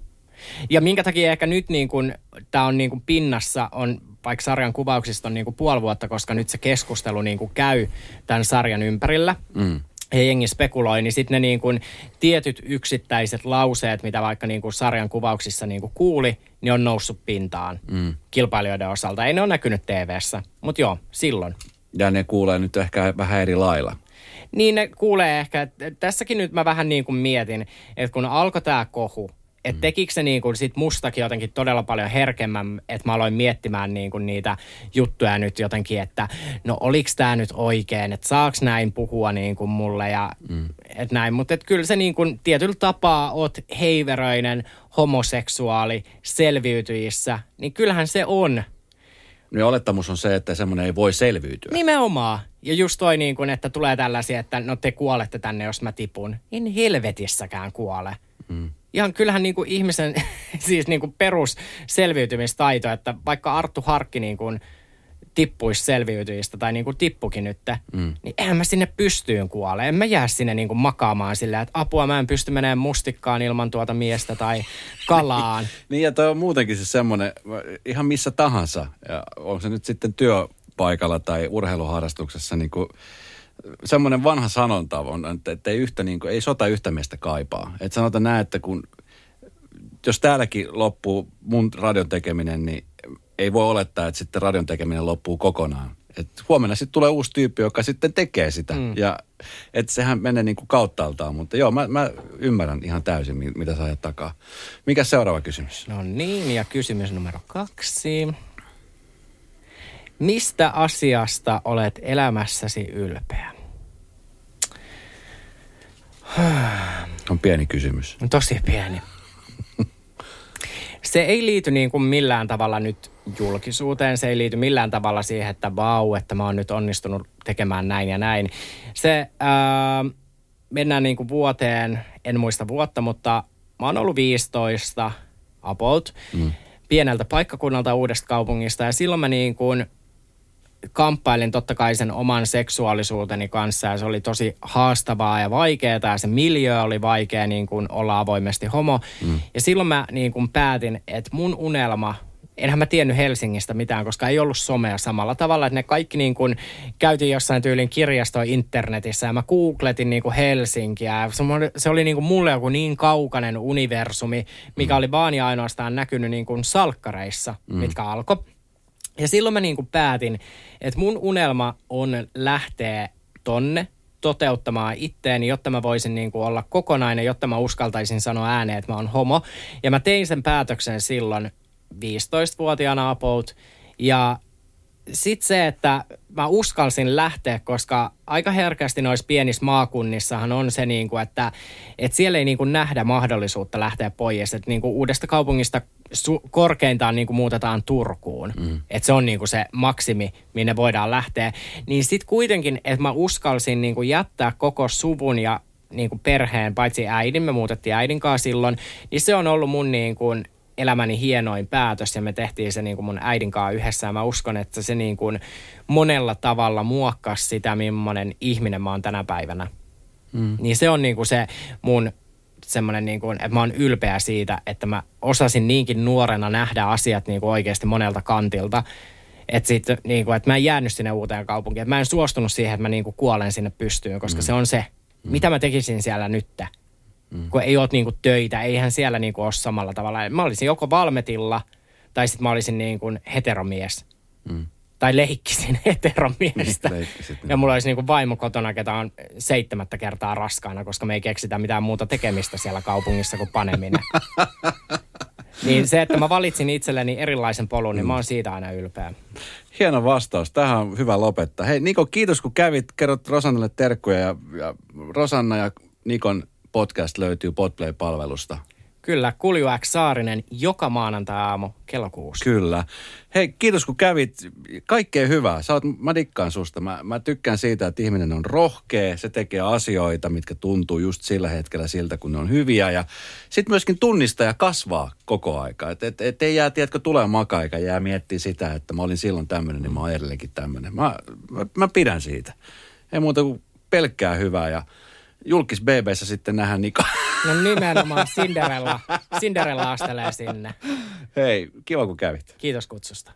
Ja minkä takia ehkä nyt niin kuin, tämä on niin kuin pinnassa, on vaikka sarjan kuvauksista on niin kuin puoli vuotta, koska nyt se keskustelu niin kuin käy tämän sarjan ympärillä. Mm ja jengi spekuloi, niin sitten ne niin kuin tietyt yksittäiset lauseet, mitä vaikka niin kuin sarjan kuvauksissa niin kuin kuuli, niin on noussut pintaan mm. kilpailijoiden osalta. Ei ne ole näkynyt TV-ssä, mutta joo, silloin. Ja ne kuulee nyt ehkä vähän eri lailla. Niin ne kuulee ehkä, tässäkin nyt mä vähän niin kuin mietin, että kun alkoi tämä kohu, että mm. tekikö se niin kuin sit mustakin jotenkin todella paljon herkemmän, että mä aloin miettimään niin kuin niitä juttuja nyt jotenkin, että no oliks tämä nyt oikein, että saaks näin puhua niin kuin mulle ja mm. et näin. Mutta kyllä se niin kuin tietyllä tapaa oot heiveröinen homoseksuaali selviytyissä, niin kyllähän se on. Niin olettamus on se, että semmoinen ei voi selviytyä. Nimenomaan. Ja just toi niin kuin, että tulee tällaisia, että no te kuolette tänne, jos mä tipun. En helvetissäkään kuole. Mm ihan kyllähän niin kuin ihmisen siis niin kuin perusselviytymistaito, että vaikka Arttu Harkki niin kuin tippuisi selviytyjistä tai niin kuin tippukin nyt, mm. niin eihän mä sinne pystyyn kuole. En mä jää sinne niin kuin makaamaan silleen, että apua mä en pysty menemään mustikkaan ilman tuota miestä tai kalaan. niin ja toi on muutenkin se semmoinen, ihan missä tahansa, ja on se nyt sitten työpaikalla tai urheiluharrastuksessa niin kuin semmoinen vanha sanonta on, että ei, yhtä, niin kuin, ei sota yhtä miestä kaipaa. Että sanotaan näin, että kun, jos täälläkin loppuu mun radion tekeminen, niin ei voi olettaa, että sitten radion tekeminen loppuu kokonaan. Et huomenna sitten tulee uusi tyyppi, joka sitten tekee sitä. Mm. Ja että sehän menee niin kuin kauttaaltaan. Mutta joo, mä, mä ymmärrän ihan täysin, mitä sä ajat takaa. Mikä seuraava kysymys? No niin, ja kysymys numero kaksi. Mistä asiasta olet elämässäsi ylpeä? On pieni kysymys. Tosi pieni. Se ei liity niin kuin millään tavalla nyt julkisuuteen, se ei liity millään tavalla siihen, että vau, että mä oon nyt onnistunut tekemään näin ja näin. Se, ää, mennään niin kuin vuoteen, en muista vuotta, mutta mä oon ollut 15 about, mm. pieneltä paikkakunnalta uudesta kaupungista ja silloin mä niin kuin kamppailin totta kai sen oman seksuaalisuuteni kanssa ja se oli tosi haastavaa ja vaikeaa ja se miljö oli vaikea niin kuin olla avoimesti homo. Mm. Ja silloin mä niin kuin päätin, että mun unelma enhän mä tiennyt Helsingistä mitään, koska ei ollut somea samalla tavalla, että ne kaikki niin kuin käytiin jossain tyylin kirjastoa internetissä ja mä googletin niin kuin Helsinkiä. Se oli niin kuin mulle joku niin kaukainen universumi, mikä mm. oli vaan ja ainoastaan näkynyt niin kuin salkkareissa, mm. mitkä alkoi ja silloin mä niin kuin päätin, että mun unelma on lähteä tonne toteuttamaan itteeni, jotta mä voisin niin kuin olla kokonainen, jotta mä uskaltaisin sanoa ääneen, että mä oon homo. Ja mä tein sen päätöksen silloin 15-vuotiaana about. Ja sitten se, että mä uskalsin lähteä, koska aika herkästi noissa pienissä maakunnissahan on se, niin kuin, että, että siellä ei niin kuin nähdä mahdollisuutta lähteä pois. Että niin kuin uudesta kaupungista su- korkeintaan niin kuin muutetaan Turkuun. Mm. Että se on niin kuin se maksimi, minne voidaan lähteä. Niin sitten kuitenkin, että mä uskalsin niin kuin jättää koko suvun ja niin kuin perheen, paitsi äidin, me muutettiin äidin kanssa silloin, niin se on ollut mun niin kuin elämäni hienoin päätös ja me tehtiin se niin kuin mun äidin kanssa yhdessä ja mä uskon, että se niin kuin monella tavalla muokkasi sitä, millainen ihminen mä oon tänä päivänä. Mm. Niin se on niin kuin se mun semmoinen, niin kuin, että mä oon ylpeä siitä, että mä osasin niinkin nuorena nähdä asiat niin kuin oikeasti monelta kantilta. Että, sit, niin kuin, että mä en jäänyt sinne uuteen kaupunkiin. Että mä en suostunut siihen, että mä niin kuin kuolen sinne pystyyn, koska mm. se on se, mm. mitä mä tekisin siellä nytte mm. kun ei ole niinku töitä, eihän siellä niinku ole samalla tavalla. Mä olisin joko valmetilla tai sitten mä olisin niinku heteromies. Mm. Tai leikkisin heteromiestä. Niin, leikkisit, niin. Ja mulla olisi niinku vaimo kotona, ketä on seitsemättä kertaa raskaana, koska me ei keksitä mitään muuta tekemistä siellä kaupungissa kuin paneminen. niin se, että mä valitsin itselleni erilaisen polun, niin mä oon siitä aina ylpeä. Hieno vastaus. Tähän on hyvä lopettaa. Hei Niko, kiitos kun kävit. Kerrot Rosannalle terkkuja ja, ja Rosanna ja Nikon podcast löytyy Podplay-palvelusta. Kyllä, Kulju X Saarinen joka maanantai-aamu kello kuusi. Kyllä. Hei, kiitos kun kävit. Kaikkea hyvää. Sä oot, mä dikkaan susta. Mä, mä tykkään siitä, että ihminen on rohkea. Se tekee asioita, mitkä tuntuu just sillä hetkellä siltä, kun ne on hyviä. Ja sitten myöskin tunnistaa ja kasvaa koko aika. Että et, et ei jää, tiedätkö, tulee maka jää miettiä sitä, että mä olin silloin tämmöinen, niin mä oon edelleenkin tämmöinen. Mä, mä, mä pidän siitä. Ei muuta kuin pelkkää hyvää ja julkis BBssä sitten nähdään Niko. No nimenomaan Cinderella. Cinderella astelee sinne. Hei, kiva kun kävit. Kiitos kutsusta.